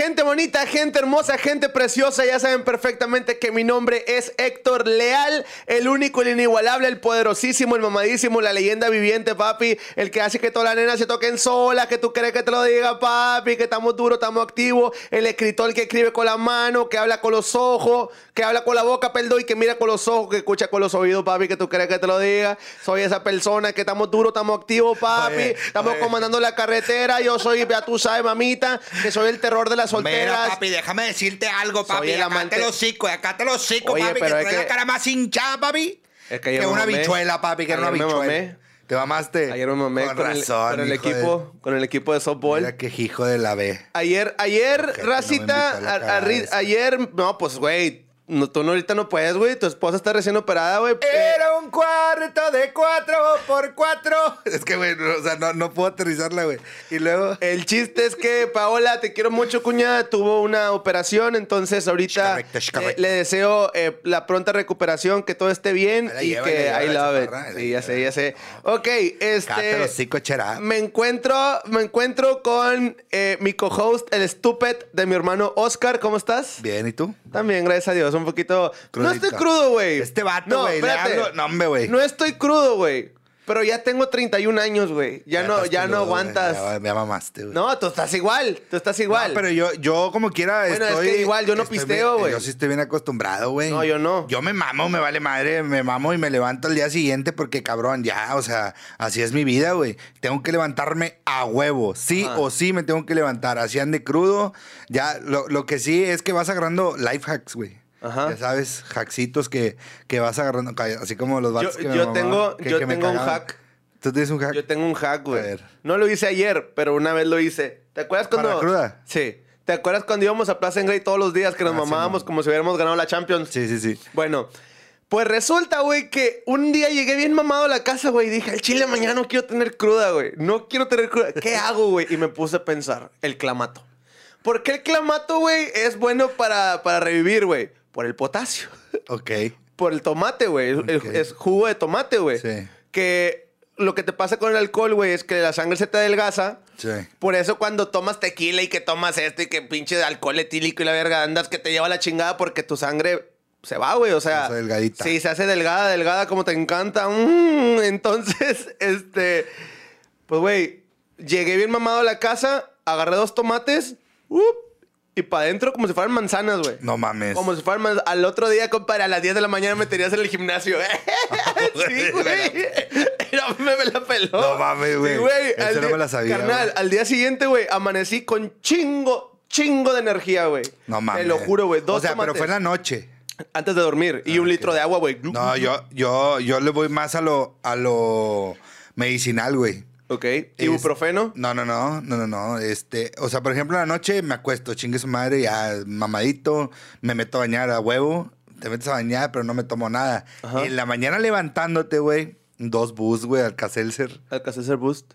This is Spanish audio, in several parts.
Gente bonita, gente hermosa, gente preciosa, ya saben perfectamente que mi nombre es Héctor Leal, el único, el inigualable, el poderosísimo, el mamadísimo, la leyenda viviente, papi, el que hace que todas las nenas se toquen solas, que tú crees que te lo diga, papi, que estamos duros, estamos activos, el escritor que escribe con la mano, que habla con los ojos, que habla con la boca, perdón, y que mira con los ojos, que escucha con los oídos, papi, que tú crees que te lo diga. Soy esa persona que estamos duros, estamos activos, papi, Oye, estamos oye. comandando la carretera, yo soy, ya tú sabes, mamita, que soy el terror de las solteras. Mira, papi, déjame decirte algo, Soy papi. el Acá amante- te lo cico, acá te lo cico, Oye, papi, que pero traes la que- cara más hinchada, papi. Es que ayer que me una mamé. bichuela, papi, que era una bichuela. Te mamaste. Ayer me mamé con, con, razón, el, con el hijo de- equipo, con el equipo de softball. Mira qué hijo de la B. Ayer, ayer, Racita, a la a- ayer, no, pues, güey, no, tú no, ahorita no puedes, güey, tu esposa está recién operada, güey. Era un cuarto de cuatro por cuatro. Es que, güey, no, o sea, no, no puedo aterrizarla, güey. Y luego. El chiste es que Paola, te quiero mucho, cuñada, tuvo una operación, entonces ahorita Es correcto, es eh, le deseo eh, la pronta recuperación, que todo esté bien la y lleva, que ahí la ahí lleva la la ve. chaparra, Sí, ya sé, ya sé. Ok, este... Me encuentro, me encuentro con eh, mi co-host, el stupid de mi hermano Oscar. ¿Cómo estás? Bien, ¿y tú? También, gracias a Dios, un poquito... No Crudito. estoy crudo, güey. Este vato, No, güey, espérate. no, hombre, güey. No estoy crudo, güey. Pero ya tengo 31 años, güey. Ya, no, ya no aguantas. Ya, ya mamaste, güey. No, tú estás igual. Tú estás igual. No, pero yo, yo como quiera Bueno, es estoy... que igual yo no pisteo, güey. Yo sí estoy bien acostumbrado, güey. No, yo no. Yo me mamo, me vale madre, me mamo y me levanto al día siguiente porque, cabrón, ya, o sea, así es mi vida, güey. Tengo que levantarme a huevo. Sí Ajá. o sí me tengo que levantar. Así ande crudo. Ya, lo, lo que sí es que vas agarrando life hacks, güey. Ajá. Ya sabes, hacksitos que, que vas agarrando, así como los vatos Yo- que me yo tengo- que- yo que me tengo un hack. ¿Tú tienes un hack? Yo tengo un hack, A güey. ver. No lo hice ayer, pero una vez lo hice. ¿Te acuerdas ¿Para cuando. la cruda? Sí. ¿Te acuerdas cuando íbamos a Plaza en Grey todos los días que nos Ah, mamábamos como si hubiéramos ganado la Champions? Sí, sí, sí. Bueno, pues resulta, güey, que un día llegué bien mamado a la casa, güey, y dije, al chile mañana no quiero tener cruda, güey. No quiero tener cruda. ¿Qué hago, güey? Y me puse a pensar, el clamato. ¿Por qué el clamato, güey, es bueno para, para revivir, güey? Por el potasio. Ok. Por el tomate, güey. Es jugo de tomate, güey. Sí. Que lo que te pasa con el alcohol, güey, es que la sangre se te adelgaza. Sí. Por eso cuando tomas tequila y que tomas esto y que pinche alcohol etílico y la verga andas que te lleva la chingada porque tu sangre se va, güey. O sea, Se hace delgadita. sí, se hace delgada, delgada como te encanta. Mm, entonces, este, pues, güey, llegué bien mamado a la casa, agarré dos tomates, ¡up! Y para adentro como si fueran manzanas, güey. No mames. Como si fueran manzanas. Al otro día, compadre, a las 10 de la mañana me tenías en el gimnasio. sí, güey. No, me, me la peló. No mames, güey. Sí, güey. No me la sabía, Carnal, al día siguiente, güey, amanecí con chingo, chingo de energía, güey. No mames. Te lo juro, güey. Dos O sea, pero fue en la noche. Antes de dormir. Y un litro de agua, güey. No, yo, yo, yo le voy más a lo, a lo medicinal, güey. Ok. Ibuprofeno. No, no, no, no, no, no. Este, o sea, por ejemplo, en la noche me acuesto, chingue su madre, ya mamadito, me meto a bañar a huevo, te metes a bañar, pero no me tomo nada. Ajá. Y en la mañana levantándote, güey, dos bus, güey, al Caselser, Alcacelser Boost.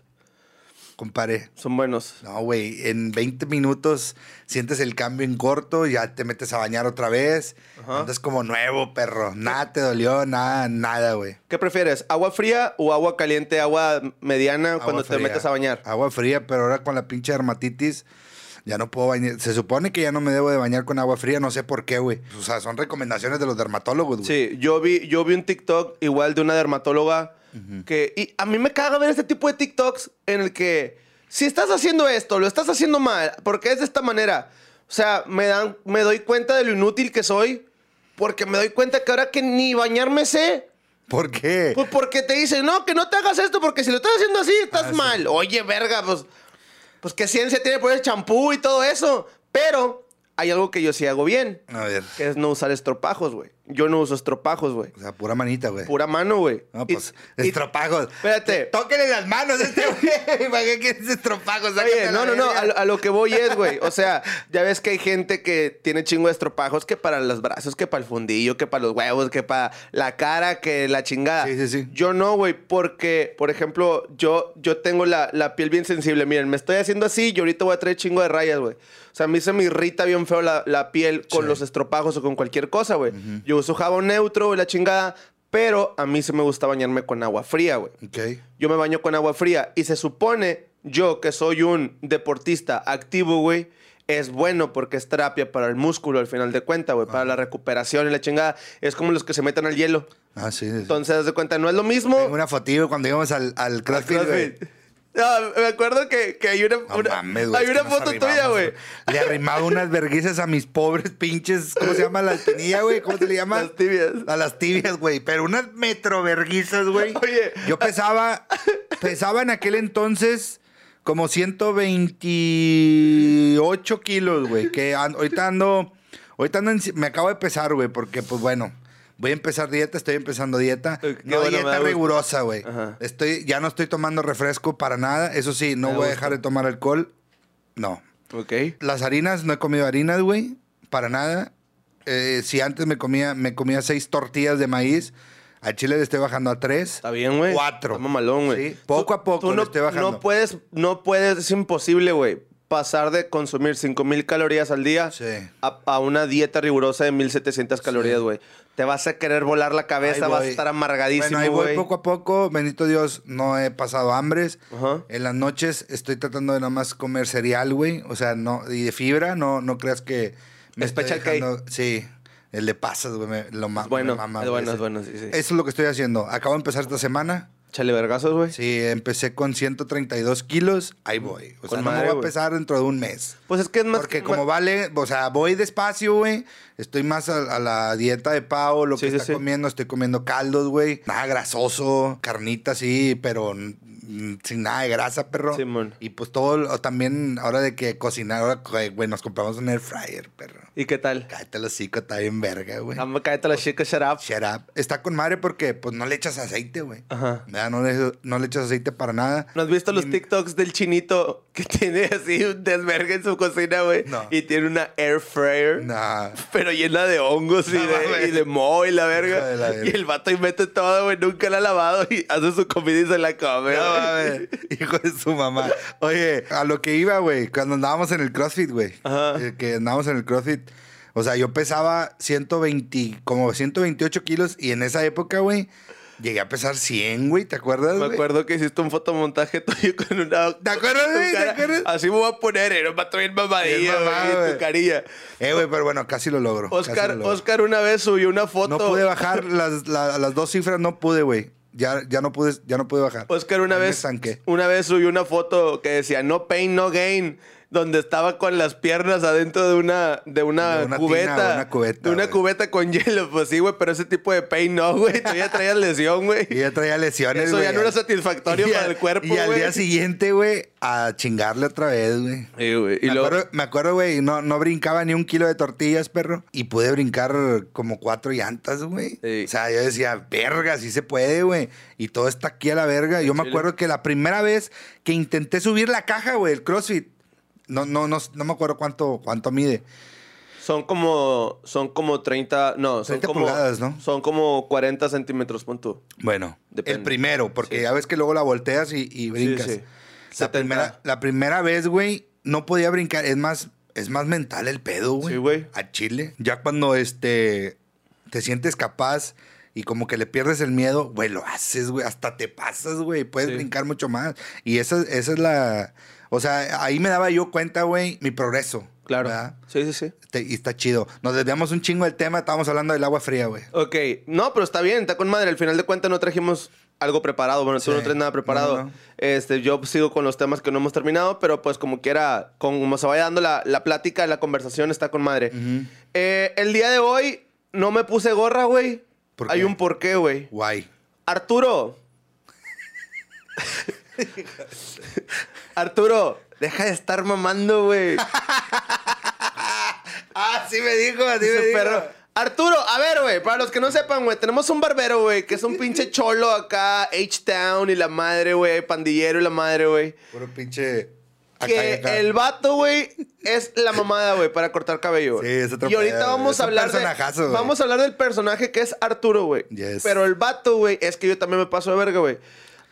Compare. Son buenos. No, güey, en 20 minutos sientes el cambio en corto, ya te metes a bañar otra vez, Ajá. andas como nuevo, perro. Nada te dolió, nada, nada, güey. ¿Qué prefieres? ¿Agua fría o agua caliente, agua mediana Agua cuando te metes a bañar? Agua fría, pero ahora con la pinche dermatitis ya no puedo bañar. Se supone que ya no me debo de bañar con agua fría, no sé por qué, güey. O sea, son recomendaciones de los dermatólogos, güey. Sí, yo vi, yo vi un TikTok igual de una dermatóloga que... Y a mí me caga ver este tipo de TikToks en el que... Si estás haciendo esto, lo estás haciendo mal, porque es de esta manera. O sea, me, dan, me doy cuenta de lo inútil que soy, porque me doy cuenta que ahora que ni bañarme sé, ¿Por qué? pues porque te dicen, no, que no te hagas esto, porque si lo estás haciendo así, estás Ah, sí. mal. Oye, verga, pues, pues qué ciencia tiene por el champú y todo eso. Pero hay algo que yo sí hago bien, A ver. que es no usar estropajos, güey. Yo no uso estropajos, güey. O sea, pura manita, güey. Pura mano, güey. No, pues, y- estropajos. Espérate. Tóquenle las manos a este güey. ¿Para qué quieres estropajos? Oye, no, no, no, a, lo- a lo que voy es, güey. O sea, ya ves que hay gente que tiene chingo de estropajos que para los brazos, que para el fundillo, que para los huevos, que para la cara, que la chingada. Sí, sí, sí. Yo no, güey, porque, por ejemplo, yo, yo tengo la, la piel bien sensible. Miren, me estoy haciendo así y ahorita voy a traer chingo de rayas, güey. O sea, a mí se me irrita bien feo la, la piel con Sí. los estropajos o con cualquier cosa, güey. Yo uso jabón neutro y la chingada, pero a mí sí me gusta bañarme con agua fría, güey. Ok. Yo me baño con agua fría y se supone yo que soy un deportista activo, güey, es bueno porque es terapia para el músculo al final de cuentas, güey, para la recuperación y la chingada. Es como los que se meten al hielo. Ah, sí. sí. Entonces, de cuenta, no es lo mismo. Tengo una fotillo cuando íbamos al, al. CrossFit. No, me acuerdo que, que hay una, No una- mames, güey, hay una foto tuya, güey. Le arrimaba unas verguizas a mis pobres pinches. ¿Cómo se llama la espinilla, güey? ¿Cómo se le llama? Las tibias. A las tibias, güey. Pero unas metro verguizas, güey. Oye. Yo pesaba. Pesaba en aquel entonces como 128 kilos, güey. Que ahorita ando. Ahorita ando en- me acabo de pesar, güey, porque, pues bueno. Voy a empezar dieta, estoy empezando dieta. Qué No bueno, dieta rigurosa, güey. Estoy, ya no estoy tomando refresco para nada. Eso sí, no Me voy a dejar de tomar alcohol. No. Ok. Las harinas, no he comido harinas, güey. Para nada. Eh, si antes me comía, me comía seis tortillas de maíz, al chile le estoy bajando a tres. Está bien, güey. Cuatro. Está mamalón, güey. Sí, poco a poco Tú le no, estoy bajando. No puedes, no puedes, es imposible, güey, pasar de consumir 5000 calorías al día Sí. a, a una dieta rigurosa de 1700 calorías, güey. Te vas a querer volar la cabeza, vas a estar amargadísimo, Bueno, ahí voy güey. poco a poco. Bendito Dios, no he pasado hambres. Ajá. En las noches estoy tratando de nada más comer cereal, güey. O sea, no, y de fibra, no, no creas que me estoy dejando- Sí, el de pasas, güey, me- lo ma- bueno, me mama, es bueno, es bueno, sí, sí. Eso es lo que estoy haciendo. Acabo de empezar esta semana. Chale vergazos, güey. Sí, empecé con 132 kilos. Ahí voy. O sea, Con no me voy a güey. pesar dentro de un mes. Pues es que es más... Porque como vale, o sea, voy despacio, güey. Estoy más a, a la dieta de Pau, lo Sí, que sí, está sí. comiendo. Estoy comiendo caldos, güey. Nada grasoso, carnita sí, pero sin nada de grasa, perro. Simón. Y pues todo, lo- también, ahora de que cocinar, ahora, güey, nos compramos un air fryer, perro. ¿Y qué tal? Cállate el hocico, está bien verga, güey. Vamos, cállate la chica, shut up. Shut up. Está con madre porque, pues, no le echas aceite, güey. Ajá. No le, no le echas aceite para nada. ¿No has visto los TikToks del chinito que tiene así un desvergue en su cocina, güey? No. Y tiene una air fryer. Nah. Pero llena de hongos y, de, y de moho y la verga. de la verga. Y el vato ahí mete todo, güey. Nunca la ha lavado y hace su comida y se la come. Mames, hijo de su mamá. Oye, a lo que iba, güey, cuando andábamos en el CrossFit, güey. Ajá. eh, Que andábamos en el CrossFit. O sea, yo pesaba 120, como 128 kilos y en esa época, güey, llegué a pesar 100, güey, ¿te acuerdas, Me güey? acuerdo que hiciste un fotomontaje tuyo con una. ¿Te acuerdas, güey? ¿Te cara. acuerdas? Así me voy a poner, vato bien mamadillo, Bien mamado, güey. güey. Tu carilla. Eh, güey, pero bueno, casi lo logro. Oscar, lo logro. Oscar una vez subió una foto. No pude bajar las, la- las dos cifras, no pude, güey. Ya, ya no pude, ya no pude bajar. Oscar una Ahí vez, una vez subió una foto que decía no pain, no gain, donde estaba con las piernas adentro de una, de una, De una cubeta. tina, una cubeta, De una güey. cubeta con hielo. Pues sí, güey, pero ese tipo de pain no, güey. Tú ya traías lesión, güey. Y ya traía lesiones, Eso ya güey. no era satisfactorio Y para el cuerpo, Y al güey. día siguiente, güey, a chingarle otra vez, güey. Sí, güey. Me, luego, acuerdo, me acuerdo, güey, no, no brincaba ni un kilo de tortillas, perro. Y pude brincar como cuatro llantas, güey. Sí. O sea, yo decía, verga, sí se puede, güey. Y todo está aquí a la verga. Yo me acuerdo que la primera vez que intenté subir la caja, güey, el CrossFit, no, no, no, no me acuerdo cuánto, cuánto mide. son como, son como 30, no, son 30 como, pulgadas, ¿no? Son como 40 centímetros, punto. Bueno, Depende. el primero, porque Sí. ya ves que luego la volteas y, y brincas. sí. La, 70. primera, la primera vez, güey, no podía brincar. Es más, es más mental el pedo, güey. Sí, güey. A Chile. Ya cuando este te sientes capaz y como que le pierdes el miedo, güey, lo haces, güey. Hasta te pasas, güey. Puedes brincar mucho más. Y esa, esa es la. O sea, ahí me daba yo cuenta, güey, mi progreso. Claro. ¿verdad? Sí, sí, sí. Te- y está chido. Nos desviamos un chingo del tema. Estábamos hablando del agua fría, güey. Ok, no, pero está bien, está con madre. Al final de cuentas no trajimos algo preparado. Bueno, tú no traes nada preparado. No, no. Este, yo sigo con los temas que no hemos terminado, pero pues como quiera, como se vaya dando la, la plática, la conversación está con madre. Eh, el día de hoy no me puse gorra, güey. ¿Por Hay un porqué, güey. Guay. Arturo. Arturo, deja de estar mamando, güey. Ah, sí me dijo, así Ese perro. Arturo, a ver, güey, para los que no sepan, güey, tenemos un barbero, güey, que es un pinche cholo acá, H-Town y la madre, güey, pandillero y la madre, güey. Puro pinche. acá Que acá. el vato, güey, es la mamada, güey, para cortar cabello. Sí, es otro Y ahorita pedo, vamos a hablar de. Vamos a hablar del personaje que es Arturo, güey. Yes. Pero el vato, güey, es que yo también me paso de verga, güey.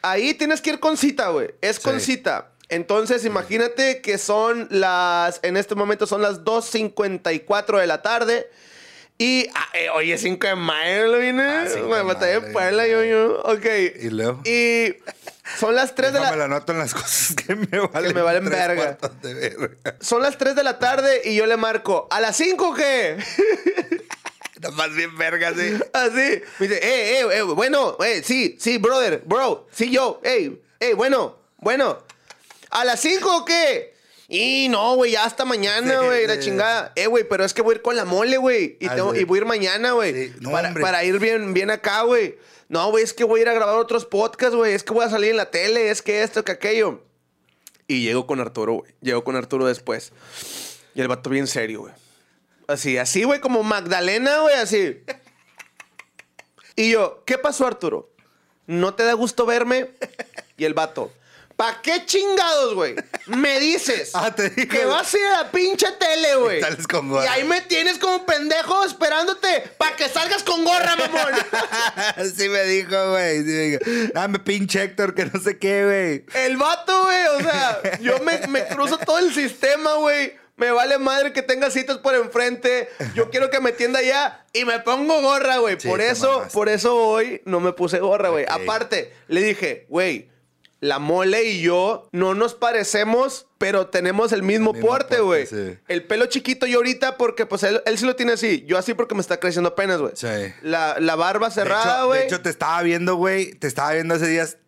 Ahí tienes que ir con cita, güey. Es con Sí. cita. Entonces, imagínate que son las. En este momento son las 2.54 de la tarde. Y. ah, eh, oye, 5 de mayo lo vine. Ah, Me de en mayo, Puebla, yo, yo. Ok. ¿Y luego? Y Son las 3 de la... la noto en las cosas que me valen, me valen verga. de verga. Son las 3 de la tarde y yo le marco, ¿a las 5 qué? Nomás bien verga, sí. Así. Me dice, eh, eh, eh, bueno, eh, sí, sí, brother, bro, sí, yo, eh, eh, bueno, bueno. ¿A las 5 o qué? Y no, güey, ya hasta mañana, Sí, güey, la sí. chingada. Eh, güey, pero es que voy a ir con la mole, güey. Y, Ah, tengo- sí. y voy a ir mañana, güey. No, para ir bien, bien acá, güey. No, güey, es que voy a ir a grabar otros podcasts, güey. Es que voy a salir en la tele, es que esto, que aquello. Y llego con Arturo, güey. Llego con Arturo después. Y el vato bien serio, güey. Así, así, güey, como Magdalena, güey, así. Y yo, ¿qué pasó, Arturo? ¿No te da gusto verme? Y el vato, ¿pa' qué chingados, güey? Me dices Ah, te que vas a ir a la pinche tele, güey. Y con gorra. Y ahí me tienes como pendejo esperándote para que salgas con gorra, mamón. sí me dijo, güey. Sí me dijo, dame pinche Héctor, que no sé qué, güey. El vato, güey, o sea, yo me, me cruzo todo el sistema, güey. Me vale madre que tenga citas por enfrente. Yo quiero que me tienda ya y me pongo gorra, güey. Sí, por eso, por eso hoy no me puse gorra, güey. Aparte, le dije, güey, la mole y yo no nos parecemos, pero tenemos el mismo, El porte, güey. sí. El pelo chiquito yo ahorita porque pues él, él sí lo tiene así. Yo así porque me está creciendo apenas, güey. Sí. La, la barba cerrada, güey. De hecho, te estaba viendo, güey. Te estaba viendo hace días.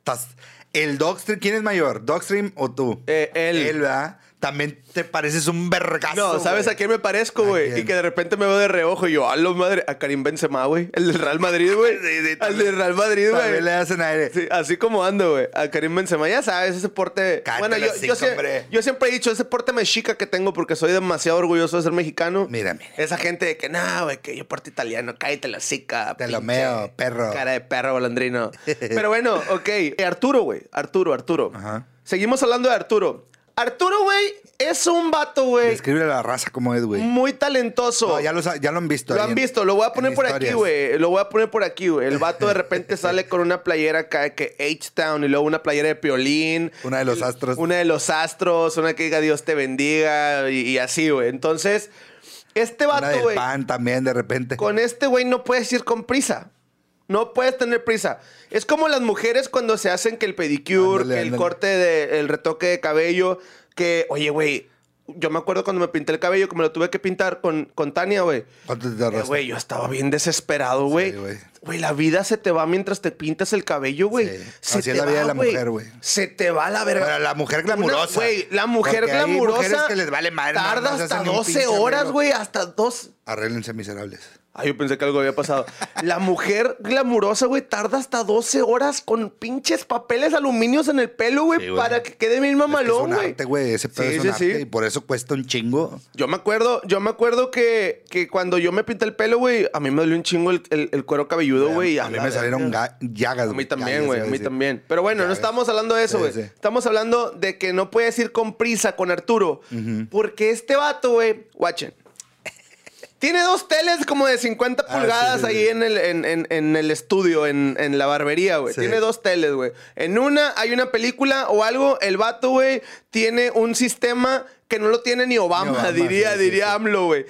El Dogstream, ¿quién es mayor? ¿Dogstream o tú? Eh, él. Él, ¿verdad? También te pareces un vergazo. No, ¿sabes güey. a quién me parezco, ¿A güey? Y que de repente me veo de reojo y yo, a lo madre, a Karim Benzema, güey. El del Real Madrid, güey. Sí, sí, Al del Real Madrid, güey. También le hacen aire. Sí, así como ando, güey. A Karim Benzema, ya sabes, ese porte. Cállate bueno, yo, yo, hocico, sie- hombre. yo siempre he dicho, ese porte mexica que tengo porque soy demasiado orgulloso de ser mexicano. Mira, mira. Esa gente de que, no, güey, que yo porte italiano, cállate la cica. Te lo meo, perro. Cara de perro balandrino. Pero bueno, ok. Eh, Arturo, güey. Arturo, Arturo. Ajá. Seguimos hablando de Arturo. Arturo, güey, es un vato, güey. Describe a la raza como es, güey. Muy talentoso. No, ya, lo, sa- ya lo han visto. Lo han visto, lo voy a poner por aquí, güey. Lo voy a poner por aquí, güey. El vato de repente sale con una playera acá que H-Town y luego una playera de piolín. Una de los astros. Una de los astros, una que diga Dios te bendiga y, y así, güey. Entonces, este vato, güey, pan también, de repente. con este güey no puedes ir con prisa. No puedes tener prisa. Es como las mujeres cuando se hacen que el pedicure, Ándale, que el ándale. corte de, el retoque de cabello, que, oye, güey, yo me acuerdo cuando me pinté el cabello, que me lo tuve que pintar con, con Tania, güey. ¿Cuánto te Eh, tardaste? Güey, yo estaba bien desesperado, güey. Güey. La vida se te va mientras te pintas el cabello, güey. Sí. Se Así es te la vida va, de la mujer, güey. Se te va la verga. Pero la mujer glamurosa. Güey, la mujer Porque hay glamurosa. mujeres que les vale madre, Tarda hasta hacen un 12 pinche horas, güey. Hasta dos. Arréglense miserables. Ay, yo pensé que algo había pasado. La mujer glamurosa, güey, tarda hasta 12 horas con pinches papeles aluminios en el pelo, güey, Sí, güey. para que quede bien Es mamalón, güey. arte, güey. Ese pedo Sí, es arte y por eso cuesta un chingo. Yo me acuerdo, yo me acuerdo que, que cuando yo me pinté el pelo, güey, a mí me dolió un chingo el, el- el cuero cabelludo, güey. a mí me salieron llagas. A mí también, güey, a mí también. Pero bueno, no estamos hablando de eso, güey. Estamos hablando de que no puedes ir con prisa con Arturo. Porque este vato, güey, watchen. Tiene dos teles como de 50 Ah, sí, pulgadas sí, ahí sí. en el, en, en- en el estudio, en, en la barbería, güey. Tiene dos teles, güey. En una hay una película o algo. El vato, güey, tiene un sistema que no lo tiene ni Obama, Ni Obama, diría, diría. AMLO, güey.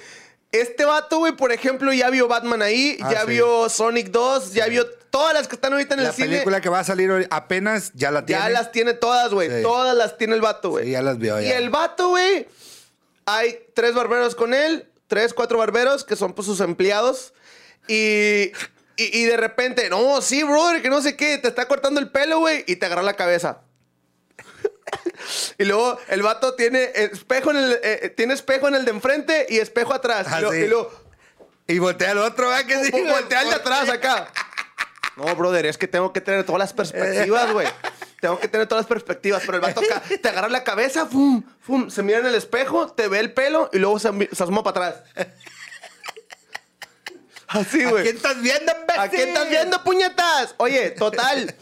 Este vato, güey, por ejemplo, ya vio Batman ahí, Ah, ya vio Sonic 2, ya vio todas las que están ahorita en La el cine. película que va a salir hoy apenas ya la tiene. Ya las tiene todas, güey. Todas las tiene el vato, güey. Sí, ya las vio, Y ya. el vato, güey, hay tres barberos con él, tres, cuatro barberos que son pues sus empleados. Y, y, y de repente, no, sí, brother, que no sé qué, te está cortando el pelo, güey, y te agarra la cabeza. y luego el vato tiene espejo en el, eh, eh, tiene espejo en el de enfrente y espejo atrás. Ah, y, lo- sí. y luego Y voltea al otro, ¿verdad? Que sí, voltea al de atrás acá. No, brother, es que tengo que tener todas las perspectivas, güey. Tengo que tener todas las perspectivas, pero el vato acá te agarra la cabeza, fum, fum, se mira en el espejo, te ve el pelo y luego se, se asoma para atrás. Así, ¿A güey. quién estás viendo, imbécil? ¿A qué estás viendo, puñetas? Oye, total.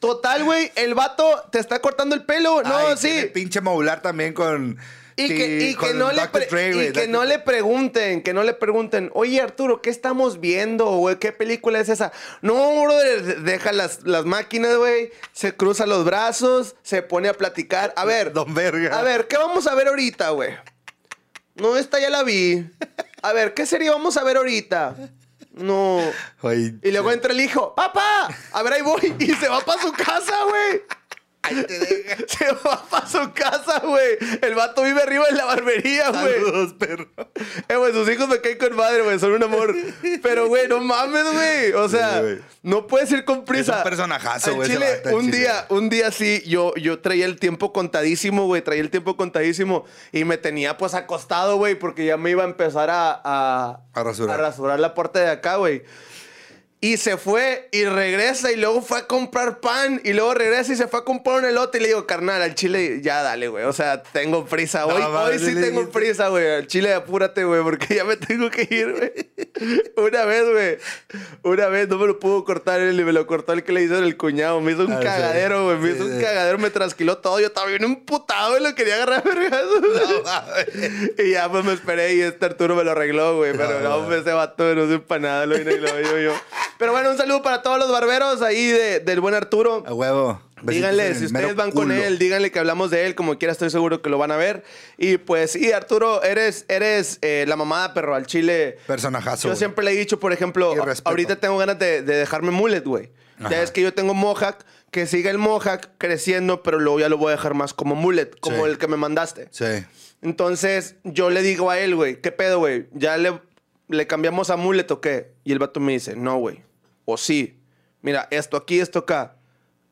Total, güey. El vato te está cortando el pelo. No, Ay, sí. tiene pinche modular también con. Y que, sí, y que no, le Dre, y que no le pregunten, que no le pregunten, oye Arturo, ¿qué estamos viendo, güey? ¿Qué película es esa? No, brother, deja las, las máquinas, güey, se cruza los brazos, se pone a platicar. A ver, Don Verga. a ver, ¿qué vamos a ver ahorita, güey? No, esta ya la vi. A ver, ¿qué serie vamos a ver ahorita? No. Y luego entra el hijo, ¡papá! A ver, ahí voy. Y se va para su casa, güey. Ahí te deja. Se va para su casa, güey. El vato vive arriba en la barbería, güey. Saludos, perro. Eh, güey, sus hijos me caen con madre, güey. Son un amor. Pero, güey, no mames, güey. O sea, Sí, no puedes ir con prisa. Es un personajazo, güey, Chile, vato, un chile. día, un día sí, yo, yo traía el tiempo contadísimo, güey. Traía el tiempo contadísimo. Y me tenía, pues, acostado, güey, porque ya me iba a empezar a... A, A rasurar. a rasurar la puerta de acá, güey. Y se fue y regresa y luego fue a comprar pan y luego regresa y se fue a comprar un elote y le digo, carnal, al chile ya dale, güey. O sea, tengo prisa. Hoy, No, hoy sí tengo prisa, güey. Al chile apúrate, güey, porque ya me tengo que ir, güey. Una vez, güey. Una vez no me lo pudo cortar él y me lo cortó el que le hizo el cuñado. Me hizo un Ah, cagadero, güey. Me hizo Sí, un sí. cagadero, me trasquiló todo. Yo estaba bien emputado y lo quería agarrar a vergazos. No. Y ya pues me esperé y este Arturo me lo arregló, güey. Pero no, No, pues, ese vato no sé para nada, lo vine y lo yo, yo. Pero bueno, un saludo para todos los barberos ahí de- del buen Arturo. A huevo. Díganle, si ustedes van con él, díganle que hablamos de él, como quiera, estoy seguro que lo van a ver. Y pues, sí, Arturo, eres, eres eh, la mamada, perro, al chile. Personajazo. Yo siempre le he dicho, por ejemplo, ahorita tengo ganas de, de dejarme mullet, güey. Ya es que yo tengo mohawk, que siga el mohawk creciendo, pero luego ya lo voy a dejar más como mullet, como Sí. el que me mandaste. Sí. Entonces, yo le digo a él, güey, ¿qué pedo, güey? ¿Ya le, le cambiamos a mullet o qué? Y el vato me dice, no, güey. O sí. Mira, esto aquí, esto acá.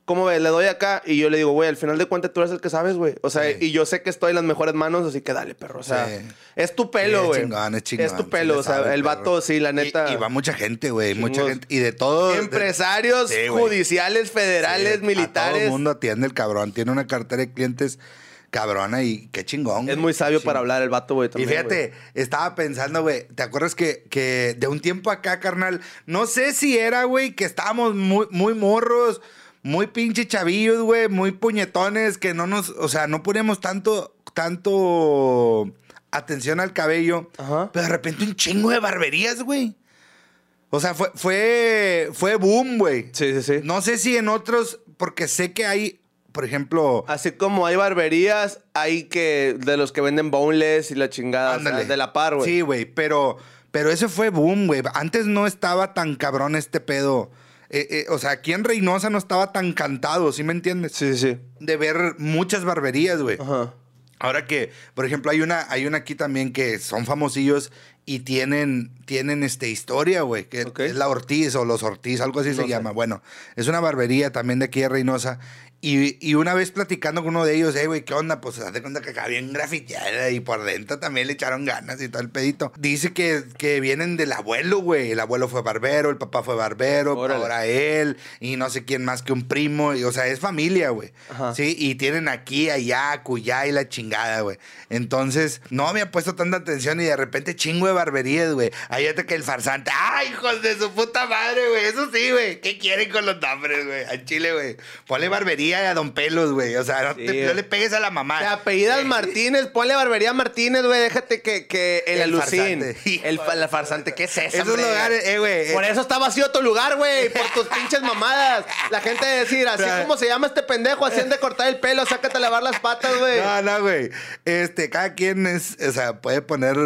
¿Cómo ves? Le doy acá y yo le digo, güey, al final de cuentas tú eres el que sabes, güey. O sea, Sí. y yo sé que estoy en las mejores manos, así que dale, perro. O sea, Sí. es tu pelo, Sí, güey. Es chingón, es chingón. Es tu pelo. o sea, sabe, el perro. vato, sí, la neta. Y, va mucha gente, güey. Mucha gente. Y de todo. de- Empresarios, judiciales, federales, A todo militares. el mundo atiende el cabrón. Tiene una cartera de clientes cabrona y qué chingón. Es güey. muy sabio Sí. para hablar el vato, güey. Y fíjate, estaba pensando, güey, ¿te acuerdas que, que de un tiempo acá, carnal? No sé si era, güey, que estábamos muy, muy morros, muy pinche chavillos, güey, muy puñetones, que no nos, o sea, no poníamos tanto, tanto atención al cabello. Ajá. Pero de repente un chingo de barberías, güey. O sea, fue, fue, fue boom, güey. Sí, sí, sí. No sé si en otros, porque sé que hay, por ejemplo, Así como hay barberías, hay que de los que venden boneless y la chingada, o sea, Ándale. de la par, güey. Sí, güey, pero, pero ese fue boom, güey. Antes no estaba tan cabrón este pedo. Eh, eh, o sea, aquí en Reynosa no estaba tan cantado, ¿sí me entiendes? Sí, sí. De ver muchas barberías, güey. Ajá. Ahora que, por ejemplo, hay una, hay una aquí también que son famosillos y tienen, tienen este, historia, güey, que es la Ortiz o los Ortiz, algo así No se sé. llama. Bueno, es una barbería también de aquí de Reynosa. Y, y una vez platicando con uno de ellos, hey, güey, ¿qué onda? Pues se de cuenta que acá bien grafiteada y por dentro también le echaron ganas y todo el pedito. Dice que, que vienen del abuelo, güey. El abuelo fue barbero, el papá fue barbero, Órale. ahora él, y no sé quién más que un primo. Y, o sea, es familia, güey. Sí, y tienen aquí, allá, cuyá y la chingada, güey. Entonces, no me había puesto tanta atención y de repente chingo de barberías, güey. Ahí hasta que el farsante, ¡ay, hijos de su puta madre, güey! Eso sí, güey. ¿Qué quieren con los nombres, güey? Al chile, güey. Ponle barbería a Don Pelos, güey. O sea, no, Sí, te- no güey. le pegues a la mamá. Te apellidas Martínez, ponle barbería Martínez, güey. Déjate que, que el, El alucín. farsante. El, la farsante, ¿qué es eso? Esos hombre? lugares, eh, güey. Por eso está vacío tu lugar, güey. Por tus pinches mamadas. La gente de decir, así como se llama este pendejo, así han de cortar el pelo, sácate a lavar las patas, güey. No, no, güey. Este, cada quien es, o sea, puede poner,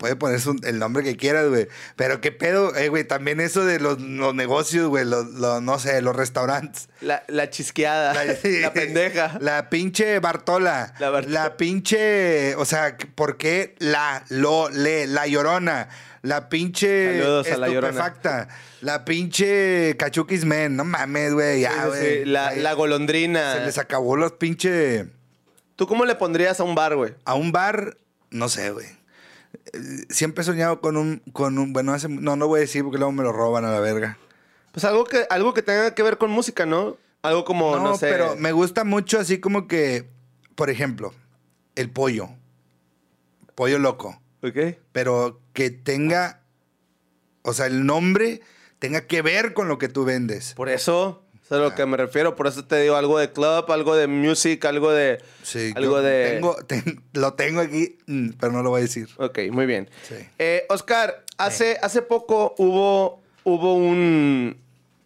puede poner su- el nombre que quieras, güey. Pero qué pedo, eh, güey, también eso de los, los negocios, güey, los, los, no sé, los restaurantes. La, la chisqueada. La, pendeja. La pinche Bartola. La La, pinche, o sea, ¿por qué la, lo, le, la llorona? La pinche Saludos a La Llorona. estupefacta. La pinche Cachuquis Men. No mames, güey, ya, sí, güey. sí. La, la golondrina. Se les acabó los pinche... ¿Tú cómo le pondrías a un bar, güey? A un bar, no sé, güey. Siempre he soñado con un, con un, bueno, hace- no, no voy a decir porque luego me lo roban a la verga. Pues algo que, algo que tenga que ver con música, ¿no? Algo como, no, sé. pero me gusta mucho así como que, por ejemplo, el pollo. Pollo loco. ¿Ok? Pero que tenga, o sea, el nombre tenga que ver con lo que tú vendes. Por eso, es a Ah. lo que me refiero. Por eso te digo algo de club, algo de music, algo de. Sí, algo de. Tengo, ten- lo tengo aquí, mm, pero no lo voy a decir. Ok, muy bien. Sí. Eh, Oscar, hace, hace poco hubo, hubo un,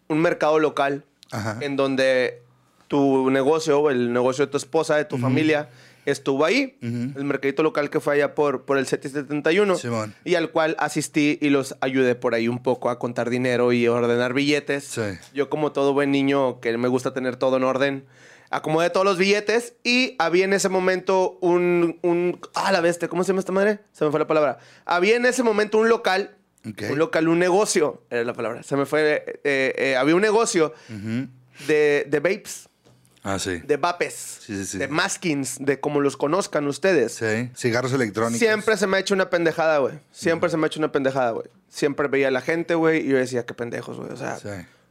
un mercado local Ajá. en donde tu negocio, el negocio de tu esposa, de tu familia, estuvo ahí. El mercadito local que fue allá por, por el 771. Simón. Y al cual asistí y los ayudé por ahí un poco a contar dinero y ordenar billetes. Sí. Yo como todo buen niño que me gusta tener todo en orden, acomodé todos los billetes y había en ese momento un, un... Ah, la bestia, ¿cómo se llama esta madre? Se me fue la palabra. Había en ese momento un local, un local, un negocio, era la palabra. Se me fue... eh, eh, había un negocio de, de vapes, Ah, sí. de vapes, Sí, sí, sí. de maskins, de como los conozcan ustedes. Sí, cigarros electrónicos. Siempre se me ha hecho una pendejada, güey. Siempre se me ha hecho una pendejada, güey. Siempre veía a la gente, güey, y yo decía, qué pendejos, güey. O sea,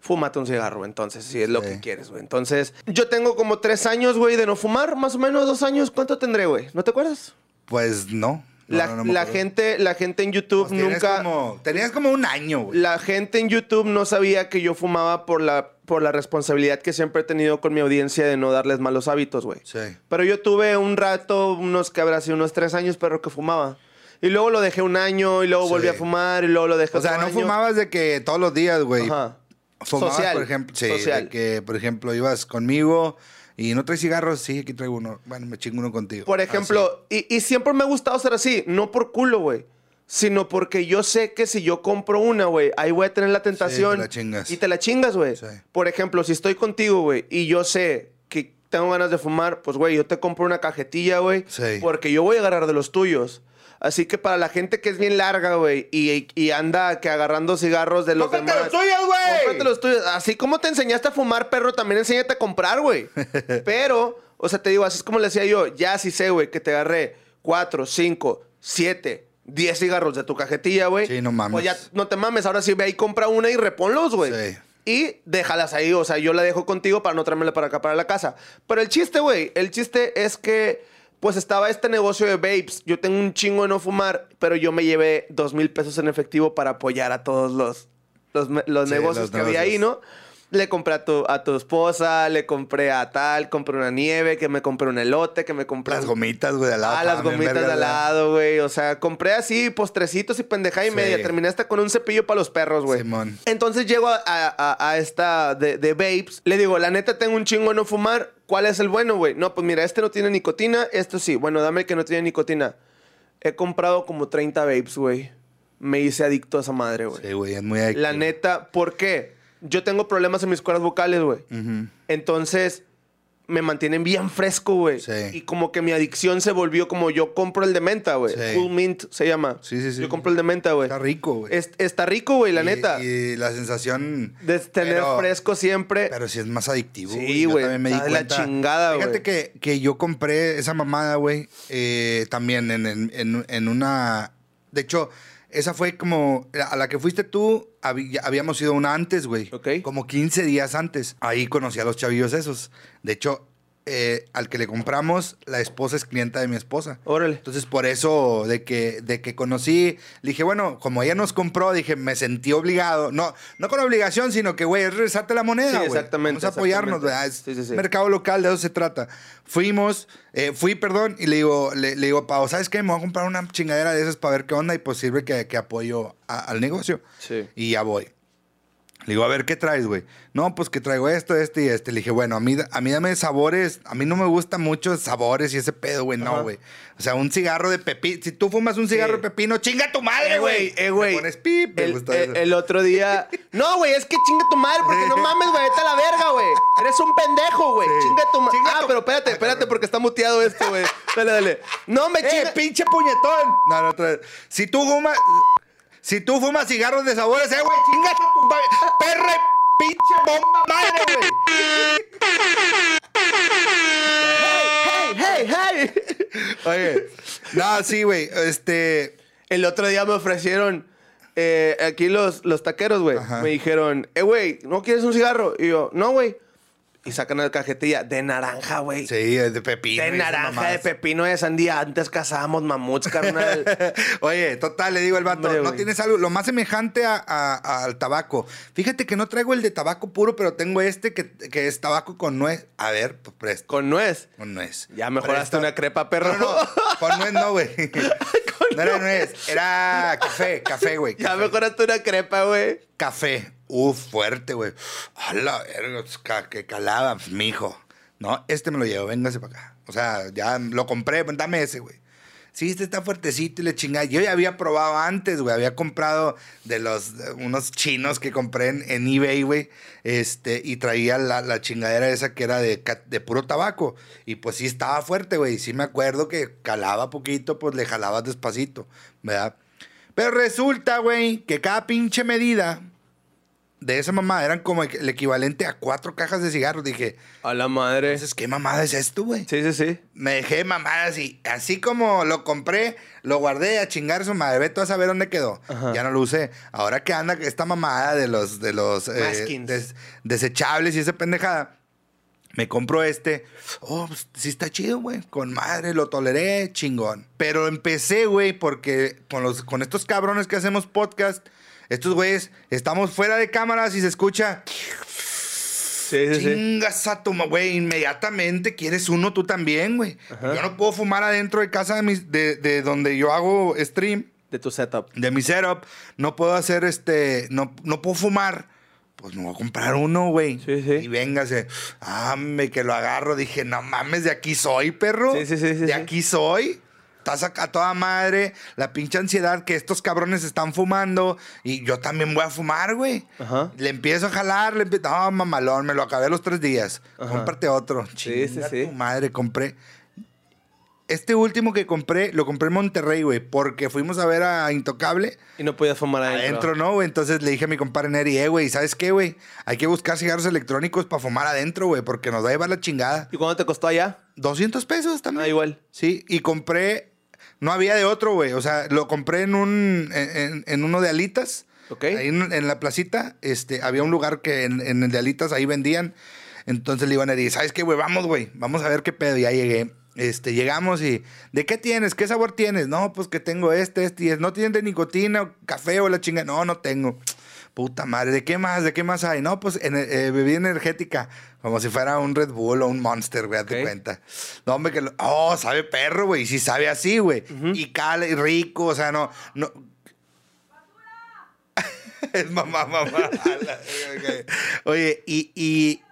fúmate un cigarro, entonces, si es lo que quieres, güey. Entonces, yo tengo como tres años, güey, de no fumar, más o menos dos años. ¿Cuánto tendré, güey? ¿No te acuerdas? Pues no. No, la, no, no la gente, la gente en YouTube Pues nunca... Como, tenías como un año, güey. La gente en YouTube no sabía que yo fumaba por la, por la responsabilidad que siempre he tenido con mi audiencia de no darles malos hábitos, güey. Sí. Pero yo tuve un rato, unos que habrá sido unos tres años, perro, que fumaba. Y luego lo dejé un año, y luego Sí. volví a fumar, y luego lo dejé O sea, otro no año. fumabas de que todos los días, güey. Ajá. Fumabas, Social. por ejemplo. Sí, Social. de que, por ejemplo, ibas conmigo y no traes cigarros. Sí, aquí traigo uno. Bueno, me chingo uno contigo. Por Ah, ejemplo, y, y siempre me ha gustado ser así, no por culo, güey. Sino porque yo sé que si yo compro una, güey, ahí voy a tener la tentación. te la chingas. Y te la chingas, güey. Sí. Por ejemplo, si estoy contigo, güey, y yo sé que tengo ganas de fumar, pues, güey, yo te compro una cajetilla, güey. Sí. Porque yo voy a agarrar de los tuyos. Así que para la gente que es bien larga, güey, y, y anda que agarrando cigarros de los ¡Cómprate demás. los tuyos, güey! Cómprate los tuyos. Así como te enseñaste a fumar, perro, también enséñate a comprar, güey. Pero, o sea, te digo, así es como le decía yo, ya sí sé, güey, que te agarré cuatro, cinco, siete, diez cigarros de tu cajetilla, güey. Sí, no mames. Pues ya no te mames, ahora sí ve ahí, compra una y reponlos, güey. Sí. Y déjalas ahí, o sea, yo la dejo contigo para no traérmela para acá, para la casa. Pero el chiste, güey, el chiste es que, pues estaba este negocio de vapes. Yo tengo un chingo de no fumar, pero yo me llevé dos mil pesos en efectivo para apoyar a todos los, los, los Sí, negocios los que había ahí. ¿no? Le compré a tu, a tu esposa, le compré a tal, compré una nieve, que me compré un elote, que me compré... Las gomitas, güey, de al lado. Ah, las gomitas de al lado, güey. O sea, compré así postrecitos y pendejada y Sí. media. Terminé hasta con un cepillo para los perros, güey. Simón. Entonces llego a, a- a esta de, de vapes. Le digo, la neta, tengo un chingo de no fumar. ¿Cuál es el bueno, güey? No, pues mira, este no tiene nicotina. Esto sí. Bueno, dame el que no tiene nicotina. He comprado como 30 vapes, güey. Me hice adicto a esa madre, güey. Sí, güey, es muy adictivo. La neta, ¿por qué? Yo tengo problemas en mis cuerdas vocales, güey. Entonces, me mantienen bien fresco, güey. Sí. Y como que mi adicción se volvió como yo compro el de menta, güey. Sí. Cool Mint se llama. Sí, sí, sí. Yo compro el de menta, güey. Está rico, güey. Es- está rico, güey, la Y- neta. Y la sensación... de tener pero- fresco siempre. Pero sí es más adictivo. Sí, güey, también me di la chingada, Fíjate güey. que, que yo compré esa mamada, güey, eh, también en, en- en- en una... De hecho, esa fue como... A la que fuiste tú, habíamos ido una antes, güey. Ok. Como 15 días antes. Ahí conocí a los chavillos esos. De hecho, eh, al que le compramos, la esposa es clienta de mi esposa. Órale. Entonces, por eso, de que, de que conocí, le dije, bueno, como ella nos compró, dije, me sentí obligado. No, no con obligación, sino que, güey, es regresarte la moneda, Sí, exactamente, Vamos a apoyarnos. ¿verdad? Es Sí, sí, sí. mercado local, de eso se trata. Fuimos, eh, fui, perdón, y le digo, le, le digo, a Pau, ¿sabes qué? Me voy a comprar una chingadera de esas para ver qué onda y pues sirve que, que apoyo a- al negocio. Sí. Y ya voy. Le digo, a ver, ¿qué traes, güey? No, pues que traigo esto, este y este. Le dije, bueno, a mí, a mí dame sabores. A mí no me gustan mucho sabores y ese pedo, güey. No, güey. O sea, un cigarro de pepino. Si tú fumas un cigarro Sí. de pepino, chinga tu madre, Eh, güey. eh, güey. Pones pip, me el, gusta el- eso. el otro día. No, güey, es que chinga tu madre, porque no mames, güey, vete a la verga, güey. Eres un pendejo, güey. Sí. Chinga tu madre. Ah, tu- pero espérate, espérate, porque está muteado esto, güey. Dale, dale. No me ¡Eh, chinga. pinche puñetón! No, no, otra vez. Si tú fumas... Si tú fumas cigarros de sabores, eh, güey, chingas a tu. Perre, pinche bomba madre, güey. hey, hey, hey. Oye. No, sí, güey. Este... El otro día me ofrecieron. eh, aquí los, los taqueros, güey. Me dijeron, eh, güey, ¿no quieres un cigarro? Y yo, no, güey. Y sacan la cajetilla de naranja, güey. Sí, de pepino. De naranja, de pepino, de sandía. Antes cazábamos mamuts, carnal. Oye, total, le digo al vato, Hombre, no güey. tienes algo, lo más semejante a- a- al tabaco. Fíjate que no traigo el de tabaco puro, pero tengo este que, que es tabaco con nuez. A ver, pues presta. Con nuez. Con nuez. Ya mejoraste una crepa, perro. No, no, con nuez no, güey. No era nuez, era café, café, güey. ya mejoraste una crepa, güey. Café. Uf, fuerte, güey. A la verga, pues, que calaba, mijo. No, este me lo llevo, véngase para acá. O sea, ya lo compré, dame ese, güey. sí, este está fuertecito y le chingada. Yo ya había probado antes, güey. Había comprado de los, unos chinos que compré en, eBay, güey. Este, y traía la, la chingadera esa que era de, de puro tabaco. Y pues sí estaba fuerte, güey. Sí me acuerdo que calaba poquito, pues le jalabas despacito, ¿verdad? Pero resulta, güey, que cada pinche medida de esa mamada eran como el equivalente a cuatro cajas de cigarros. Dije, A la madre. entonces, ¿qué mamada es esto, güey? Sí, sí, sí. Me dejé mamadas y así como lo compré, lo guardé a chingar su madre. Ve tú a saber dónde quedó. Ajá. Ya no lo usé. Ahora que anda esta mamada de los, de los eh, des- desechables y esa pendejada. Me compro este. Oh, pues, sí está chido, güey. Con madre, lo toleré, chingón. Pero empecé, güey, porque con, los, con estos cabrones que hacemos podcast, estos güeyes, estamos fuera de cámaras y se escucha. Sí, sí, sí. Chingas a tu ma- güey, inmediatamente quieres uno tú también, güey. Yo no puedo fumar adentro de casa de, mis- de, de donde yo hago stream, De tu setup. de mi setup. No puedo hacer este, no, no puedo fumar. Pues me voy a comprar uno, güey. Sí, sí. Y véngase. Ah, me que lo agarro. Dije, no mames, de aquí soy, perro. Sí, sí, sí, sí, De sí. aquí soy. Estás acá a toda madre. La pinche ansiedad que estos cabrones están fumando. Y yo también voy a fumar, güey. Ajá. Le empiezo a jalar. Le empiezo. No, mamalón, me lo acabé los tres días. Ajá. Cómprate otro. Sí, sí, Chinga sí. tu madre, compré. Este último que compré, lo compré en Monterrey, güey, porque fuimos a ver a Intocable. Y no podías fumar adentro. Adentro no, güey. Entonces le dije a mi compadre Neri, eh, güey, ¿sabes qué, güey? Hay que buscar cigarros electrónicos para fumar adentro, güey, porque nos va a llevar la chingada. ¿Y cuánto te costó allá? 200 pesos también. Ah, igual. Sí, y compré. No había de otro, güey. O sea, lo compré en un. En, en- uno de alitas. Ok. Ahí en, en la placita. Este, había un lugar que en, en el de alitas ahí vendían. Entonces le iban a decir, ¿sabes qué, güey? Vamos, güey. Vamos a ver qué pedo. Ya llegué. Este, llegamos y. ¿De qué tienes? ¿Qué sabor tienes? No, pues que tengo este, este y es. ¿No tienes de nicotina o café o la chinga? No, no tengo. Puta madre, ¿de qué más? ¿De qué más hay? No, pues en- eh, bebida energética. Como si fuera un Red Bull o un Monster, güey, date Ok. cuenta. No, hombre, que lo- Oh, sabe perro, güey. Sí sabe así, güey. Y cala y rico, o sea, no... no... es mamá, mamá. Oye, y... y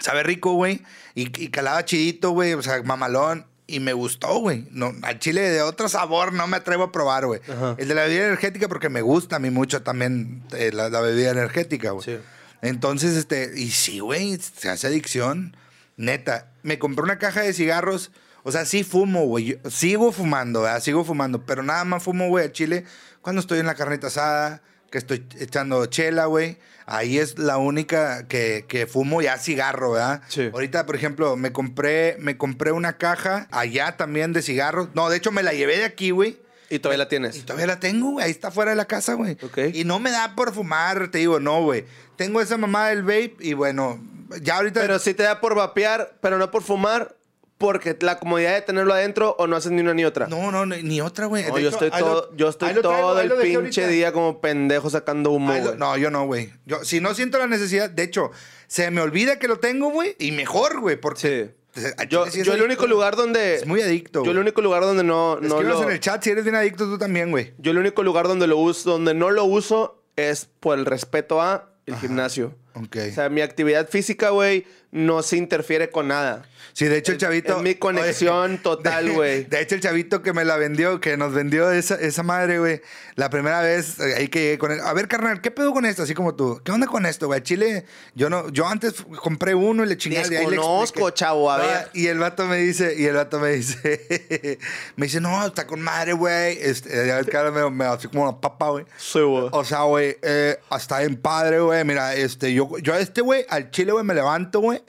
sabe rico, güey. Y, y calaba chidito, güey. O sea, mamalón. Y me gustó, güey. No, al chile de otro sabor no me atrevo a probar, güey. El de la bebida energética porque me gusta a mí mucho también eh, la, la bebida energética, güey. Sí. Entonces, este, y sí, güey, se hace adicción. Neta, me compré una caja de cigarros. O sea, sí fumo, güey. Sigo fumando, ¿verdad? Sigo fumando. Pero nada más fumo, güey, a Chile cuando estoy en la carnita asada, que estoy echando chela, güey. Ahí es la única que, que fumo ya cigarro, ¿verdad? Sí. Ahorita, por ejemplo, me compré, me compré una caja allá también de cigarros. No, de hecho, me la llevé de aquí, güey. Y todavía la Y tienes. todavía la tengo, güey. Ahí está fuera de la casa, güey. Ok. Y no me da por fumar, te digo, no, güey. Tengo esa mamá del vape y bueno, ya ahorita. Pero sí te da por vapear, pero no por fumar, porque la comodidad de tenerlo adentro o no haces ni una ni otra. No, no, ni otra, güey. No, yo estoy lo- todo, yo estoy traigo, todo el pinche ahorita. día como pendejo sacando humo, lo- no, yo no, güey. Yo, si no siento la necesidad, de hecho, se me olvida que lo tengo, güey. Y mejor, güey, porque. Sí. a Yo, yo el único lugar donde... Es muy adicto. Yo el único lugar donde no, no Escríbanos lo... en el chat si eres bien adicto tú también, güey. Yo el único lugar donde lo uso, donde no lo uso, es por el respeto a el gimnasio. Ok. O sea, mi actividad física, güey, no se interfiere con nada. Sí, de hecho el chavito. es mi conexión total, güey. De, hecho, el chavito que me la vendió, que nos vendió esa, esa madre, güey. La primera vez eh, ahí que llegué con él. A ver, carnal, ¿qué pedo con esto? Así como tú. ¿Qué onda con esto, güey? Chile, yo no, yo antes compré uno y le chingué. Desconozco, chavo, a No, ver. Y el vato me dice, y el vato me dice, me dice, no, está con madre, güey. Este, ya que ahora me, me así como una papa, güey. Sí, güey. O sea, güey, eh, hasta en padre, güey. Mira, este, yo, yo a este, güey, al chile, güey, me levanto, güey.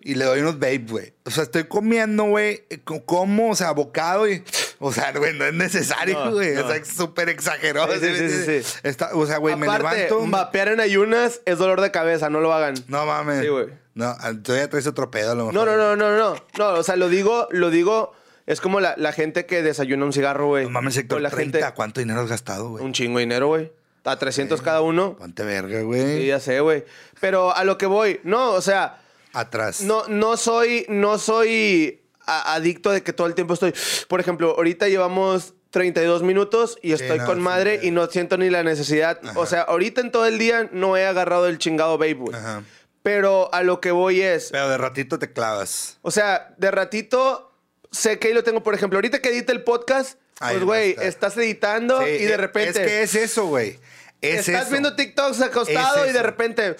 Y le doy unos babes, güey. O sea, estoy comiendo, güey, co- como, o sea, bocado y... O sea, güey, no es necesario, güey. no. O sea, es súper exagerado. Sí, sí, sí, sí, sí. Está- o sea, güey, me levanto... vapear en ayunas es dolor de cabeza, no lo hagan. No mames. Sí, güey. No, todavía traes otro pedo a lo mejor. No, no, no, no, no. No, o sea, lo digo, lo digo, es como la, la gente que desayuna un cigarro, güey. No mames, O Héctor, la 30. gente, ¿Cuánto dinero has gastado, güey? un chingo de dinero, güey. A 300 cada uno. Ponte verga, Sí, güey. ya sé, güey. Pero a lo que voy, no, o sea, Atrás. no, no soy, no soy adicto de que todo el tiempo estoy. Por ejemplo, ahorita llevamos 32 minutos y estoy no, con madre y no siento ni la necesidad. Ajá. O sea, ahorita en todo el día no he agarrado el chingado babe, güey. Ajá. Pero a lo que voy es, Pero de ratito te clavas. o sea, de ratito sé que ahí lo tengo, por ejemplo, ahorita que edita el podcast, Ahí pues, güey, estás editando Sí, y de repente... Es que es eso, güey. Es Estás eso. viendo TikToks acostado Es y de repente,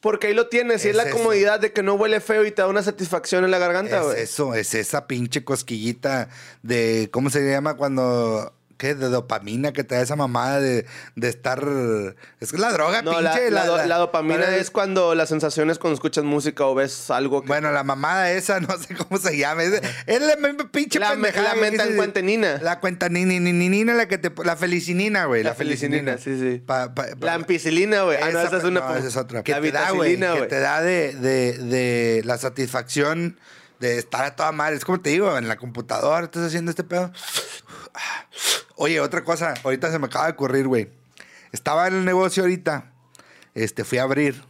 porque ahí lo tienes y es, Es la eso. comodidad de que no huele feo y te da una satisfacción en la garganta, Es eso, es esa pinche cosquillita de, ¿cómo se llama cuando... ¿Qué? De dopamina que te da esa mamada de, de estar... Es que la droga, No, la, pinche. la do- la dopamina para- es cuando las sensaciones cuando escuchas música o ves algo que... Bueno, la mamada esa, no sé cómo se llama. Es, es la pinche La- pendejada la que dices- metancuantenina. La cuentaninina, la que te... La felicinina, güey. La La, felicinina, sí, sí. Pa- pa- pa- la ampicilina, güey. Ah, no, esa es una... no, esa es otra. Que La te da, güey. Que te da de, de, de la satisfacción de estar a toda madre. Es como te digo, en la computadora estás haciendo este pedo. Oye, otra cosa. Ahorita se me acaba de ocurrir, güey. Estaba en el negocio ahorita. Este, fui a abrir.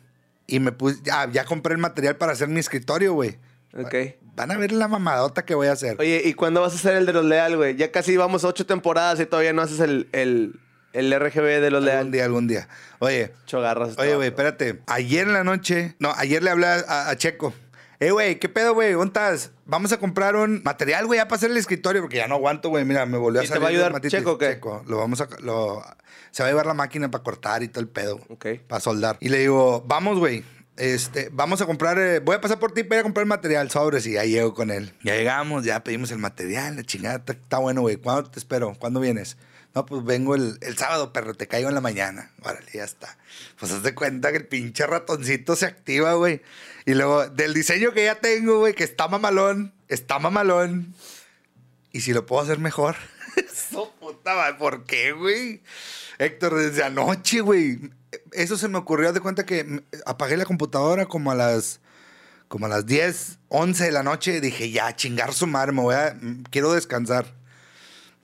Y me puse... Ya, ya compré el material para hacer mi escritorio, güey. Ok. Van a ver la mamadota que voy a hacer. Oye, ¿y cuándo vas a hacer el de los Leal, güey? Ya casi vamos ocho temporadas y todavía no haces el, el, el RGB de los algún Leal. día, algún día. Oye, Chogarras. Oye, güey, espérate. Ayer en la noche, no, ayer le hablé a, a Checo. Eh, güey, ¿qué pedo, güey? ¿Dónde estás? Vamos a comprar un material, güey, ya para hacer el escritorio, porque ya no aguanto, güey. Mira, me volvió a ¿Y te salir. va a ayudar dermatitis. Checo qué? Checo, lo vamos a. Lo, se va a llevar la máquina para cortar y todo el pedo. Ok. Para soldar. Y le digo, vamos, güey. Este, vamos a comprar, eh, voy a pasar por ti para ir a comprar el material, sobres, y ya llego con él. Ya llegamos, ya pedimos el material, la chingada, está bueno, güey. ¿Cuándo te espero? ¿Cuándo vienes? No, pues vengo el, el sábado, perro, te caigo en la mañana. Órale, ya está. Pues haz de cuenta que el pinche ratoncito se activa, güey. Y luego, del diseño que ya tengo, güey, que está mamalón, está mamalón. Y si lo puedo hacer mejor. Eso, puta madre, ¿por qué, güey? Héctor, desde anoche, güey. Eso se me ocurrió, haz de cuenta que apagué la computadora como a las como a las 10, 11 de la noche. Dije, ya, chingar su madre, me voy a, quiero descansar.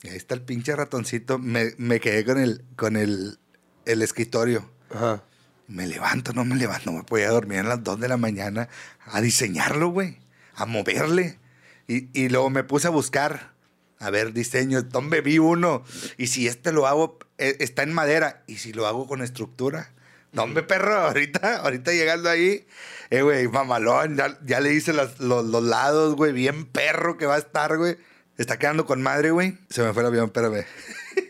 Ahí está el pinche ratoncito. Me, me quedé con el, con el, el escritorio. Ajá. Me levanto, no me levanto, me podía dormir a las 2 de la mañana a diseñarlo, güey, a moverle. Y, y luego me puse a buscar, a ver, diseño, ¿dónde vi uno? Y si este lo hago, eh, está en madera, y si lo hago con estructura. ¿Dónde, perro? Ahorita, ahorita llegando ahí, eh, güey, mamalón, ya, ya le hice las- los, los lados, güey, bien perro que va a estar, güey. Está quedando con madre, güey. Se me fue el avión, espérame.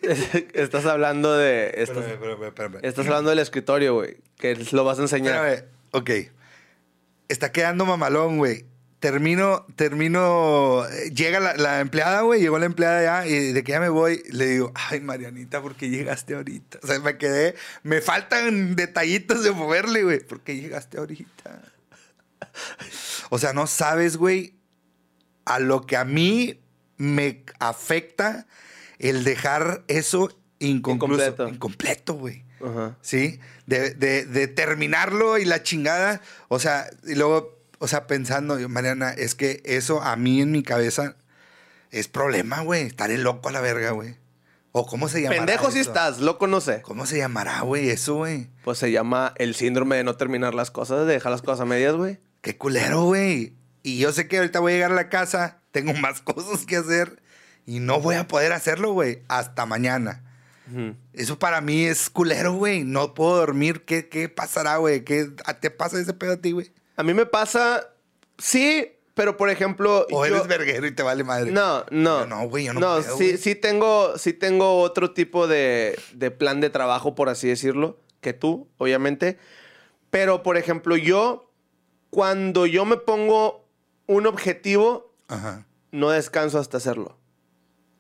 estás hablando de... Estás, Espérame, espérame, espérame. estás hablando del escritorio, güey. Que lo vas a enseñar. Espérame. Ok. Está quedando mamalón, güey. Termino, termino. eh, Llega la, la empleada, güey. Llegó la empleada ya. Y de que ya me voy, le digo, ay, Marianita, ¿por qué llegaste ahorita? O sea, me quedé. Me faltan detallitos de moverle, güey. ¿Por qué llegaste ahorita? O sea, no sabes, güey, a lo que a mí me afecta el dejar eso inconcluso. Incompleto. Incompleto, güey. Ajá. ¿sí? De, de- de terminarlo y la chingada. O sea, y luego, o sea, pensando, Mariana, es que eso a mí en mi cabeza es problema, güey. Estaré loco a la verga, güey. O cómo se llamará. Pendejo eso? estás, loco no sé. ¿Cómo se llamará, güey, eso, güey? Pues se llama el síndrome de no terminar las cosas, de dejar las cosas a medias, güey. Qué culero, güey. Y yo sé que ahorita voy a llegar a la casa, tengo más cosas que hacer y no voy a poder hacerlo, güey, hasta mañana. Ujú. Eso para mí es culero, güey. No puedo dormir. ¿Qué, qué pasará, güey? ¿Qué te pasa ese pedo a ti, güey? A mí me pasa, sí, pero por ejemplo... O yo- eres verguero y te vale madre. No, no. Yo no, güey, yo no No, puedo, sí, sí tengo, sí tengo otro tipo de, de plan de trabajo, por así decirlo, que tú, obviamente. Pero, por ejemplo, yo, cuando yo me pongo un objetivo, Ajá. no descanso hasta hacerlo.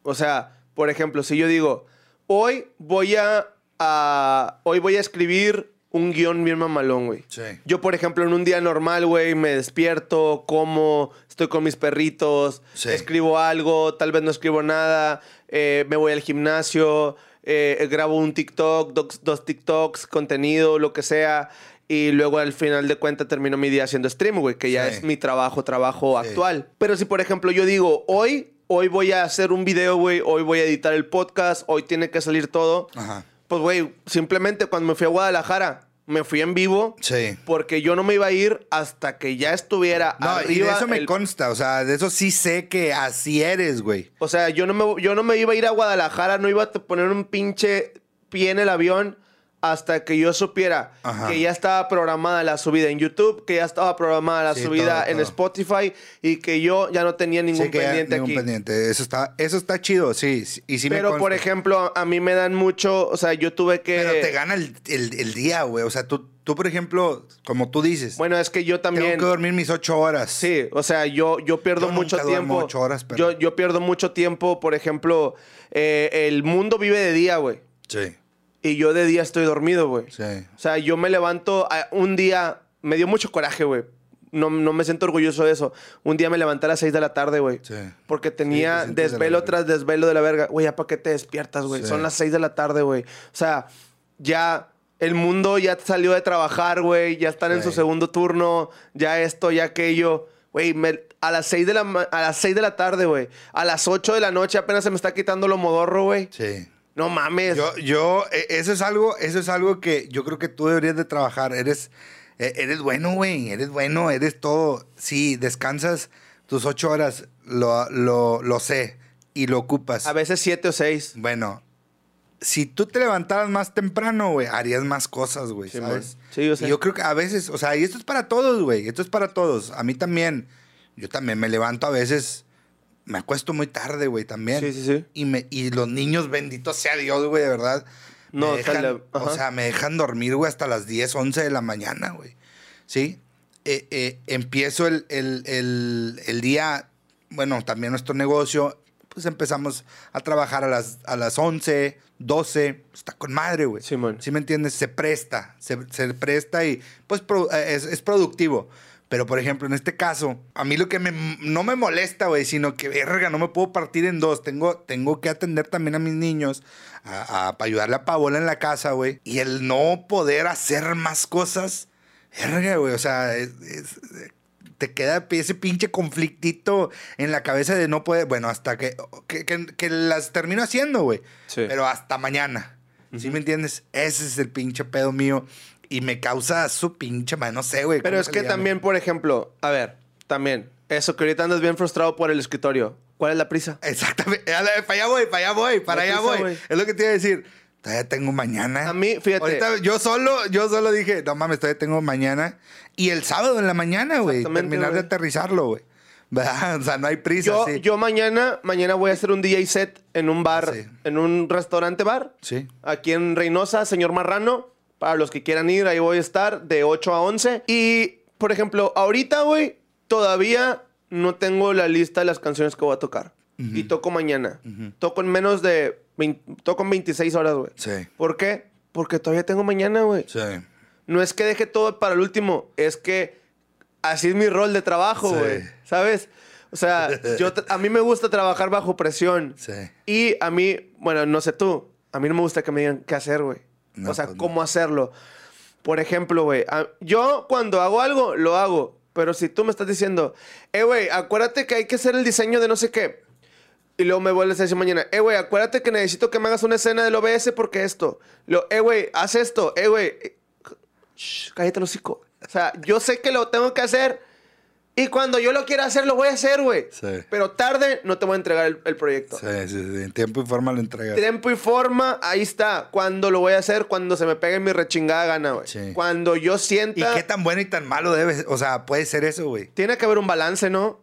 O sea, por ejemplo, si yo digo, hoy voy a, a- hoy voy a escribir un guion bien mamalón, güey. Sí. Yo, por ejemplo, en un día normal, güey, me despierto, como, estoy con mis perritos, Sí. escribo algo, tal vez no escribo nada, eh, me voy al gimnasio, eh, grabo un TikTok, dos, dos TikToks, contenido, lo que sea, y luego al final de cuentas termino mi día haciendo stream, güey, que ya Sí. es mi trabajo, trabajo Sí. actual. Pero si, por ejemplo, yo digo, hoy, hoy voy a hacer un video, güey, hoy voy a editar el podcast, hoy tiene que salir todo, Ajá. pues, güey, simplemente cuando me fui a Guadalajara, me fui en vivo. Sí. Porque yo no me iba a ir hasta que ya estuviera No, arriba. y de eso me el- consta. O sea, de eso sí sé que así eres, güey. O sea, yo no, me, yo no me iba a ir a Guadalajara, no iba a poner un pinche pie en el avión hasta que yo supiera Ajá. que ya estaba programada la subida en YouTube, que ya estaba programada la Sí, subida todo, en. Spotify y que yo ya no tenía ningún Sí, pendiente ningún aquí. pendiente. Eso está, eso está chido, sí. Y sí Pero, por ejemplo, a mí me dan mucho, o sea, yo tuve que... Pero te gana el, el- el día, güey. O sea, tú, tú, por ejemplo, como tú dices, Bueno, es que yo tengo también... que dormir mis ocho horas. Sí, o sea, yo, yo pierdo Yo mucho nunca tiempo. ocho horas, pero- yo, yo pierdo mucho tiempo, por ejemplo, eh, el mundo vive de día, güey. Sí, Y yo de día estoy dormido, güey. sí. O sea, yo me levanto a- un día, me dio mucho coraje, güey. No, no me siento orgulloso de eso. Un día me levanté a las 6 de la tarde, güey. Sí. Porque Sí, tenía te de desvelo tras desvelo de la verga. Güey, ¿ya para qué te despiertas, güey? Son las 6 de la tarde, güey. O sea, ya el mundo ya salió de trabajar, güey. Ya están en su segundo turno. Ya esto, ya aquello. Güey, a las 6 de la, a las 6 de la tarde, güey. A las 8 de la noche apenas se me está quitando lo modorro, güey. Sí. No mames. Yo, yo, eh, eso es algo, eso es algo que yo creo que tú deberías de trabajar. Eres, eh, eres bueno, güey. Eres bueno, eres todo. Sí, descansas tus ocho horas, lo, lo, lo sé, y lo ocupas. A veces 7 o 6. Bueno, si tú te levantaras más temprano, güey, harías más cosas, güey, Sí, ¿sabes? man. Sí, yo sé. Y yo creo que a veces, o sea, y esto es para todos, güey, esto es para todos. A mí también, yo también me levanto a veces, me acuesto muy tarde, güey, también. Sí, sí, sí. Y, me, y los niños, bendito sea Dios, güey, de verdad. No, me o sea, dejan- la- o sea, me dejan dormir, güey, hasta las 10, 11 de la mañana, güey. ¿Sí? Eh, eh, empiezo el, el- el- el día, bueno, también nuestro negocio, pues empezamos a trabajar a las, a las 11, 12, está con madre, güey. Simón. ¿Sí me entiendes? Se presta, se, se presta y pues pro- eh, es, es productivo. Pero, por ejemplo, en este caso, a mí lo que me, no me molesta, güey, sino que, verga, no me puedo partir en dos. Tengo, tengo que atender también a mis niños, a, a- para ayudarle a Paola en la casa, güey. Y el no poder hacer más cosas, verga, güey, o sea, es- es- te queda ese pinche conflictito en la cabeza de no poder, bueno, hasta que, que, que- que las termino haciendo, güey. Sí. Pero hasta mañana. ¿Sí me entiendes? Ese es el pinche pedo mío. Y me causa su pinche madre, no sé, güey. Pero ¿cómo es que también, por ejemplo, a ver, también, eso que ahorita andas bien frustrado por el escritorio. ¿Cuál es la prisa? Exactamente. Para allá voy, para allá voy, para allá voy. güey. Es lo que te iba a decir. Todavía tengo mañana. A mí, fíjate. Ahorita yo solo, yo solo dije, no mames, todavía tengo mañana. Y el sábado en la mañana, güey. Terminar de güey. aterrizarlo, güey. ¿Verdad? O sea, no hay prisa, Yo, sí. yo mañana, mañana voy a hacer un DJ set en un bar, Sí. en un restaurante bar, Sí. aquí en Reynosa, señor Marrano. Para los que quieran ir, ahí voy a estar de 8 a 11. Y, por ejemplo, ahorita, güey, todavía no tengo la lista de las canciones que voy a tocar. Y toco mañana. Toco en menos de... 20 toco en 26 horas, güey. Sí. ¿Por qué? Porque todavía tengo mañana, güey. Sí. No es que deje todo para el último, es que así es mi rol de trabajo, Sí. güey. ¿Sabes? O sea, yo a mí me gusta trabajar bajo presión. Sí. Y a mí, bueno, no sé tú, a mí no me gusta que me digan qué hacer, güey. No, o sea, pues cómo hacerlo. Por ejemplo, güey, yo cuando hago algo, lo hago. Pero si tú me estás diciendo, eh, güey, acuérdate que hay que hacer el diseño de no sé qué. Y luego me vuelves a decir mañana, eh, güey, acuérdate que necesito que me hagas una escena del OBS porque esto. Lo, eh, güey, haz esto, eh, güey. cállate el hocico. O sea, yo sé que lo tengo que hacer. Y cuando yo lo quiera hacer, lo voy a hacer, güey. Sí. Pero tarde no te voy a entregar el, el proyecto. Sí, sí, sí. En tiempo y forma lo entregas. Tiempo y forma, ahí está. Cuando lo voy a hacer, cuando se me pegue mi rechingada gana, güey. Sí. Cuando yo ¿Y sienta. qué tan bueno y tan malo debe O sea, puede ser eso, güey. Tiene que haber un balance, ¿no?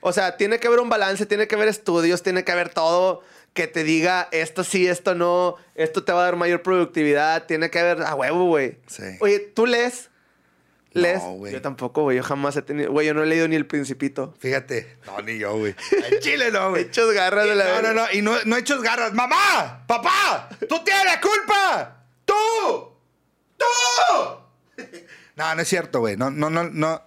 O sea, tiene que haber un balance, tiene que haber estudios, tiene que haber todo que te diga esto sí, esto no, esto te va a dar mayor productividad, tiene que haber a huevo, güey. Sí. Oye, ¿tú lees? No, ¿Lees? güey. Yo tampoco, güey. Yo jamás he tenido. Güey, yo no he leído ni El Principito. Fíjate. No, ni yo, güey. En Chile no, güey. Hechos garras de la No, no, no. Y no, no hechos garras. ¡Mamá! ¡Papá! ¡Tú tienes la culpa! ¡Tú! ¡Tú! No, no es cierto, güey. No, no, no, no.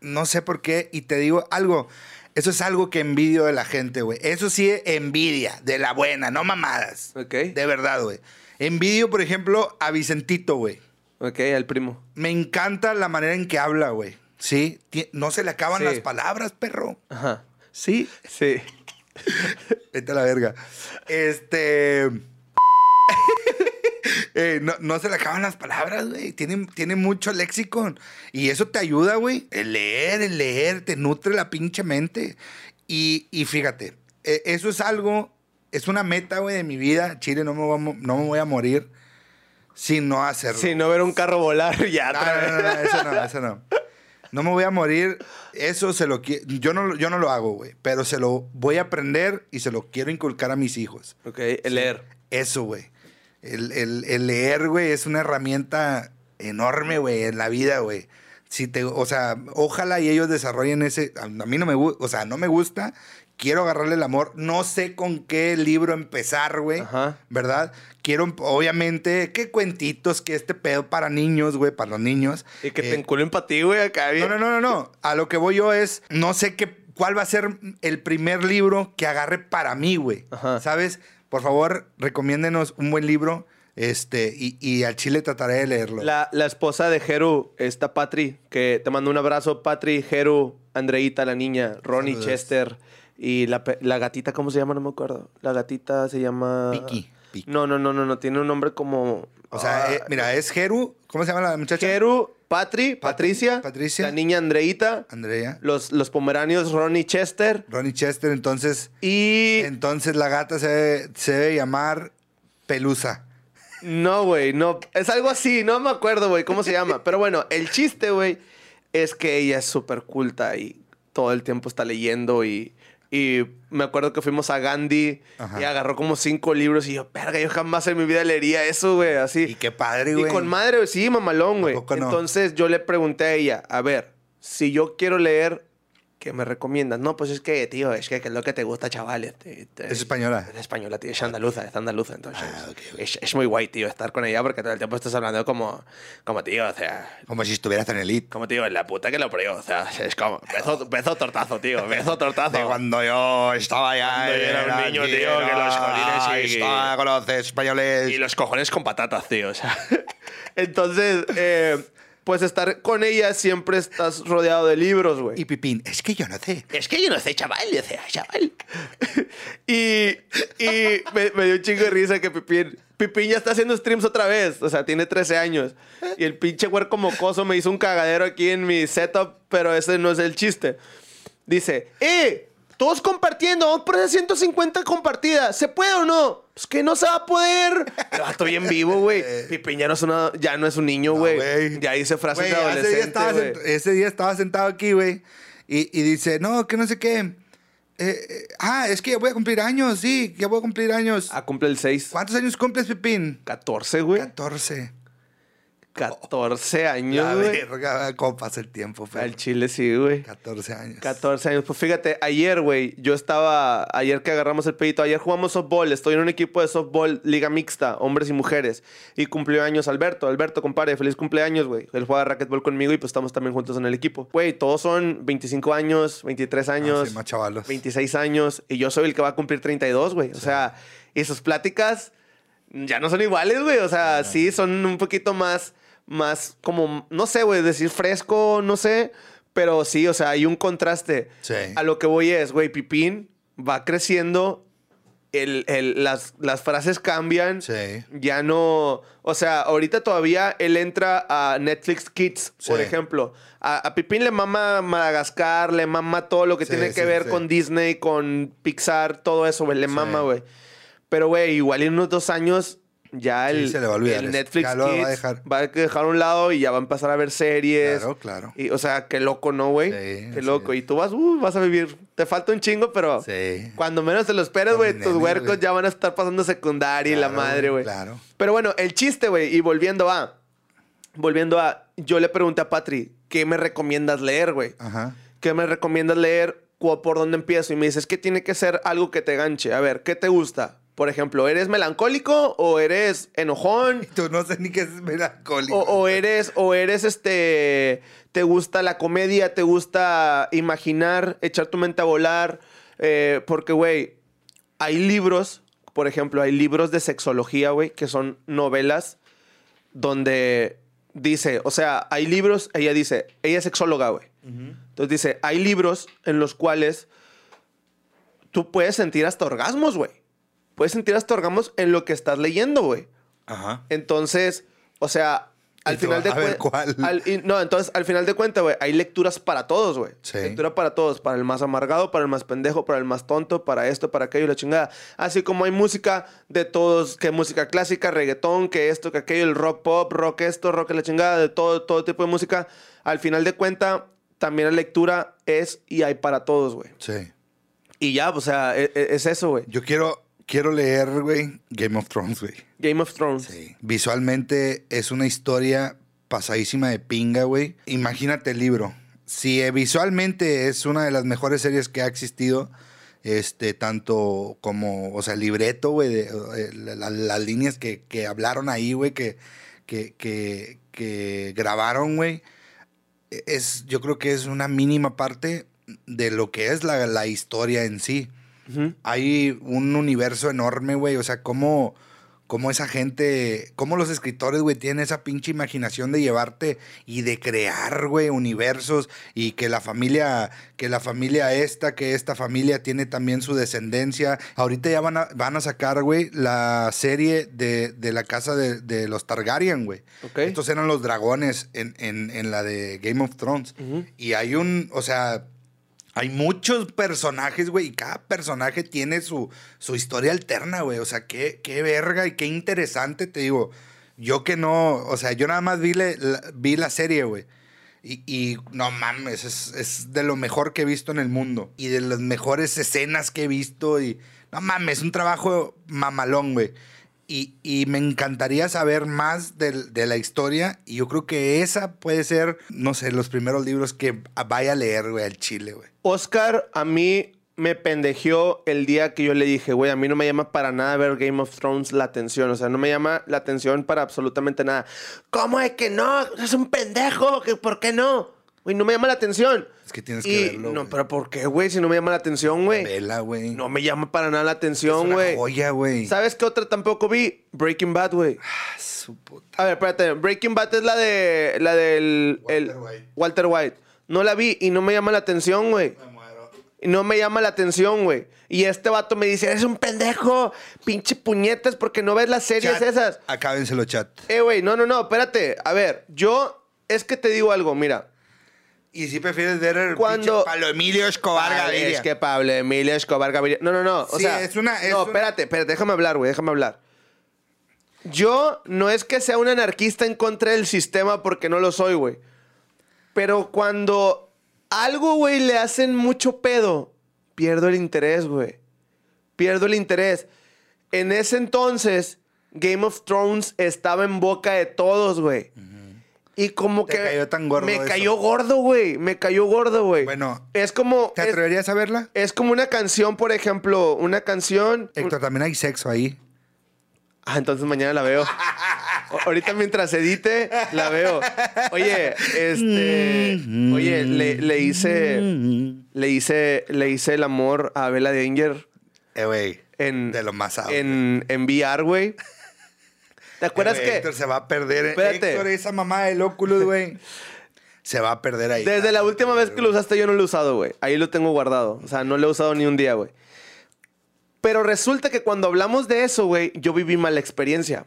No sé por qué. Y te digo algo. Eso es algo que envidio de la gente, güey. Eso sí, envidia. De la buena, no mamadas. Ok. De verdad, güey. Envidio, por ejemplo, a Vicentito, güey. Ok, al primo. Me encanta la manera en que habla, güey. Sí. No se le acaban Sí. las palabras, perro. Ajá. Sí. Sí. Vete a la verga. Este. Eh, no, no se le acaban las palabras, güey. Tiene, tiene mucho léxico. Y eso te ayuda, güey. El leer, el leer, te nutre la pinche mente. Y, y fíjate, eh, eso es algo, es una meta, güey, de mi vida. Chile, no me, voy a, mo- no me voy a morir sin no hacerlo. Si no ver un carro volar ya. No, no, no, no, eso no, eso no. No me voy a morir. Eso se lo quiero. Yo no, yo no lo hago, güey. Pero se lo voy a aprender y se lo quiero inculcar a mis hijos. Ok, el leer. Eso, güey. El, el- el leer, güey, es una herramienta enorme, güey, en la vida, güey. Si te, o sea, ojalá y ellos desarrollen ese. A mí no me gusta, o sea, no me gusta. Quiero agarrarle el amor. No sé con qué libro empezar, güey. Ajá. ¿Verdad? Quiero, obviamente, qué cuentitos, que este pedo para niños, güey, para los niños. Y que Eh, te enculen para ti, güey, acá no, no, no, no, no. A lo que voy yo es, no sé qué, cuál va a ser el primer libro que agarre para mí, güey. Ajá. ¿Sabes? Por favor, recomiéndenos un buen libro. Este, y, y al chile trataré de leerlo. La, la esposa de Jeru, esta Patri, que te mando un abrazo, Patri, Jeru, Andreita, la niña, Ronnie, Saludos. Chester y la, la gatita, ¿cómo se llama? No me acuerdo. La gatita se llama... Vicky, Vicky. No, no, no, no, no, tiene un nombre como... O sea, Ah, eh, mira, es Jeru. ¿Cómo se llama la muchacha? Jeru, Patri, Patricia, Patricia. la niña Andreita, Andrea. los, los pomeranios Ronnie, Chester Ronnie Chester. Entonces, y... entonces la gata se debe, se debe llamar Pelusa. No, güey, no. Es algo así, no me acuerdo, güey, cómo se llama. Pero bueno, el chiste, güey, es que ella es súper culta y todo el tiempo está leyendo y... Y me acuerdo que fuimos a Gandhi Ajá. y agarró como cinco libros y yo, verga, yo jamás en mi vida leería eso, güey, así. Y qué padre, Y güey. con madre, sí, mamalón, güey. no? Entonces yo le pregunté a ella, a ver, si yo quiero leer, ¿qué me recomiendas? No, pues es que, tío, es que, ¿qué es lo que te gusta, chavales? Te- te- Es española. Es española, tío, es andaluza, es andaluza, entonces. Ah. Es, es muy guay, tío, estar con ella porque todo el tiempo estás hablando como, como tío, o sea, Como si estuvieras en Elite. como tío, en la puta que lo parió, o sea, es como, beso, beso tortazo, tío, beso tortazo. De cuando yo estaba ya. Cuando yo era un niño, tío, que los jolines y- Estaba con los españoles. Y los cojones con patatas, tío. O sea. Entonces, eh, pues estar con ella siempre estás rodeado de libros, güey. Y Pipín, es que yo no sé. es que yo no sé, chaval, yo sé, chaval. y y me, me dio un chingo de risa que Pipín, Pipín ya está haciendo streams otra vez. O sea, tiene 13 años. Y el pinche huerco mocoso me hizo un cagadero aquí en mi setup, pero ese no es el chiste. Dice, ¡eh! Todos compartiendo, vamos por esas 150 compartidas. ¿Se puede o no? Pues que no se va a poder. Estoy bien vivo, güey. Pipín ya no es, una- ya no es un niño, güey. ya dice frases Güey, de ese, día adolescente, ese día estaba sentado aquí, güey. Y, y dice, no, que no sé qué. Eh, eh, ah, es que ya voy a cumplir años, sí, ya voy a cumplir años. Ah, cumple el 6. ¿Cuántos años cumples, Pipín? 14, güey. 14. 14 años, La güey. verga, cómo pasa el tiempo, Al Fer. chile sí, güey. 14 años. 14 años. Pues fíjate, ayer, güey, yo estaba, ayer que agarramos el pedito, ayer jugamos softball, estoy en un equipo de softball, liga mixta, hombres y mujeres, y cumplió años Alberto. Alberto, compadre, feliz cumpleaños, güey. Él juega racquetball conmigo y pues estamos también juntos en el equipo. Güey, todos son 25 años, 23 años, Ah, sí, más chavalos. 26 años, y yo soy el que va a cumplir 32, güey. O sea, y sus pláticas ya no son iguales, güey. O sea, sí son un poquito más, más como, no sé, güey, decir fresco, no sé. Pero sí, o sea, hay un contraste. Sí. A lo que voy es, güey, Pipín va creciendo, el, el- las, las frases cambian. Sí. Ya no. O sea, ahorita todavía él entra a Netflix Kids, por ejemplo. A, a Pipín le mama Madagascar, le mama todo lo que Sí, tiene que ver con Disney, con Pixar, todo eso, güey. Le mama, güey. Pero, güey, igual en unos dos años ya Sí, el, se le va a olvidar el eso. Netflix Ya lo va a dejar. va a dejar a un lado y ya va a empezar a ver series. Claro, claro. Y, o sea, qué loco, ¿no, güey? Sí, qué loco. Y tú vas, uh, vas a vivir. Te falta un chingo, pero cuando menos te lo esperes, güey, tus huercos ya van a estar pasando secundaria y la madre, güey. Claro. Pero bueno, el chiste, güey, y volviendo a. Volviendo a. Yo le pregunté a Patri, ¿qué me recomiendas leer, güey? Ajá. ¿Qué me recomiendas leer? ¿Cu- ¿Por dónde empiezo? Y me dices que tiene que ser algo que te ganche. A ver, ¿qué te gusta? Por ejemplo, ¿eres melancólico o eres enojón? Tú no sé ni qué es melancólico. O, o eres, o eres este, te gusta la comedia, te gusta imaginar, echar tu mente a volar, Eh, porque, güey, hay libros, por ejemplo, hay libros de sexología, güey, que son novelas donde dice, o sea, hay libros, ella dice, ella es sexóloga, güey. Entonces dice, hay libros en los cuales tú puedes sentir hasta orgasmos, güey. Puedes sentir hasta orgasmos en lo que estás leyendo, güey. Ajá. Entonces, o sea, al final de cuentas. No, entonces, al final de cuentas, güey, hay lecturas para todos, güey. Sí. Lectura para todos. Para el más amargado, para el más pendejo, para el más tonto, para esto, para aquello, la chingada. Así como hay música de todos, que música clásica, reggaetón, que esto, que aquello, el rock pop, rock esto, rock la chingada, de todo, todo tipo de música. Al final de cuentas, también la lectura es y hay para todos, güey. Sí. Y ya, o sea, e- e- es, eso, güey. Yo quiero, quiero leer, güey, Game of Thrones, güey. Game of Thrones. Sí. Visualmente es una historia pasadísima de pinga, güey. Imagínate el libro. Si eh, visualmente es una de las mejores series que ha existido, este, tanto como, o sea, el libreto, güey, eh, la- la- las líneas que, que hablaron ahí, güey, que, que, que, que grabaron, güey, es, yo creo que es una mínima parte de lo que es la, la historia en sí Hay un universo enorme, güey. O sea, cómo, cómo esa gente, cómo los escritores, güey, tienen esa pinche imaginación de llevarte y de crear, güey, universos y que la familia, que la familia esta, que esta familia tiene también su descendencia. Ahorita ya van a, van a sacar, güey, la serie de, de la casa de, de los Targaryen, güey. Ok. Estos eran los dragones en, en- en la de Game of Thrones. Y hay un, o sea, hay muchos personajes, güey, y cada personaje tiene su, su historia alterna, güey. O sea, qué, qué verga y qué interesante, te digo. Yo que no, o sea, yo nada más vi, le- la, vi la serie, güey. Y, y no mames, es, es de lo mejor que he visto en el mundo. Y de las mejores escenas que he visto. Y no mames, es un trabajo mamalón, güey. Y, y me encantaría saber más del- de, la historia. Y yo creo que esa puede ser, no sé, los primeros libros que vaya a leer, güey, al Chile, güey. Oscar a mí me pendejeó el día que yo le dije, güey, a mí no me llama para nada ver Game of Thrones la atención. O sea, no me llama la atención para absolutamente nada. ¿Cómo es que no? Es un pendejo. ¿que ¿Por qué no? Güey, no me llama la atención. Es que tienes Y- que verlo. No, güey. pero ¿por qué, güey? Si no me llama la atención, güey. Vela, güey. No me llama para nada la Es atención, una güey. joya, güey. ¿Sabes qué otra tampoco vi? Breaking Bad, güey. Ah, su puta. A ver, espérate. Breaking Bad es la de. La del. Walter el- White. Walter White. No la vi y no me llama la atención, güey. Me muero. Y no me llama la atención, güey. Y este vato me dice, eres un pendejo, pinche puñetas, porque no ves las series Chat, esas. Acábenselo, chat. Eh, güey, no, no, no, espérate. A ver, yo es que te digo algo, mira. Y si prefieres ver el Cuando- Pablo Emilio Escobar Gaviria. Es que Pablo Emilio Escobar Gaviria. No, no, no. O Sí, sea, es una- es no, una- espérate, espérate, déjame hablar, güey, déjame hablar. Yo no es que sea un anarquista en contra del sistema porque no lo soy, güey. Pero cuando algo, güey, le hacen mucho pedo, pierdo el interés, güey. Pierdo el interés. En ese entonces, Game of Thrones estaba en boca de todos, güey. Y como Te que cayó tan gordo me eso. cayó gordo, güey. Me cayó gordo, güey. Bueno, es como ¿Te es- atreverías a verla? es como una canción, por ejemplo, una canción. Héctor, también hay sexo ahí. Ah, entonces mañana la veo. Ahorita mientras edite, la veo. Oye, este. Oye, le, le hice. Le hice. Le hice el amor a Bella Danger Eh, güey. en. De lo más alto. En, en VR, güey. ¿Te acuerdas Eh, que Héctor se va a perder. Espérate. Héctor, esa mamá del Oculus, güey. se va a perder ahí. desde la última vez que lo usaste yo no lo he usado, güey? Ahí lo tengo guardado. O sea, no lo he usado ni un día, güey. Pero resulta que cuando hablamos de eso, güey, yo viví mal la experiencia.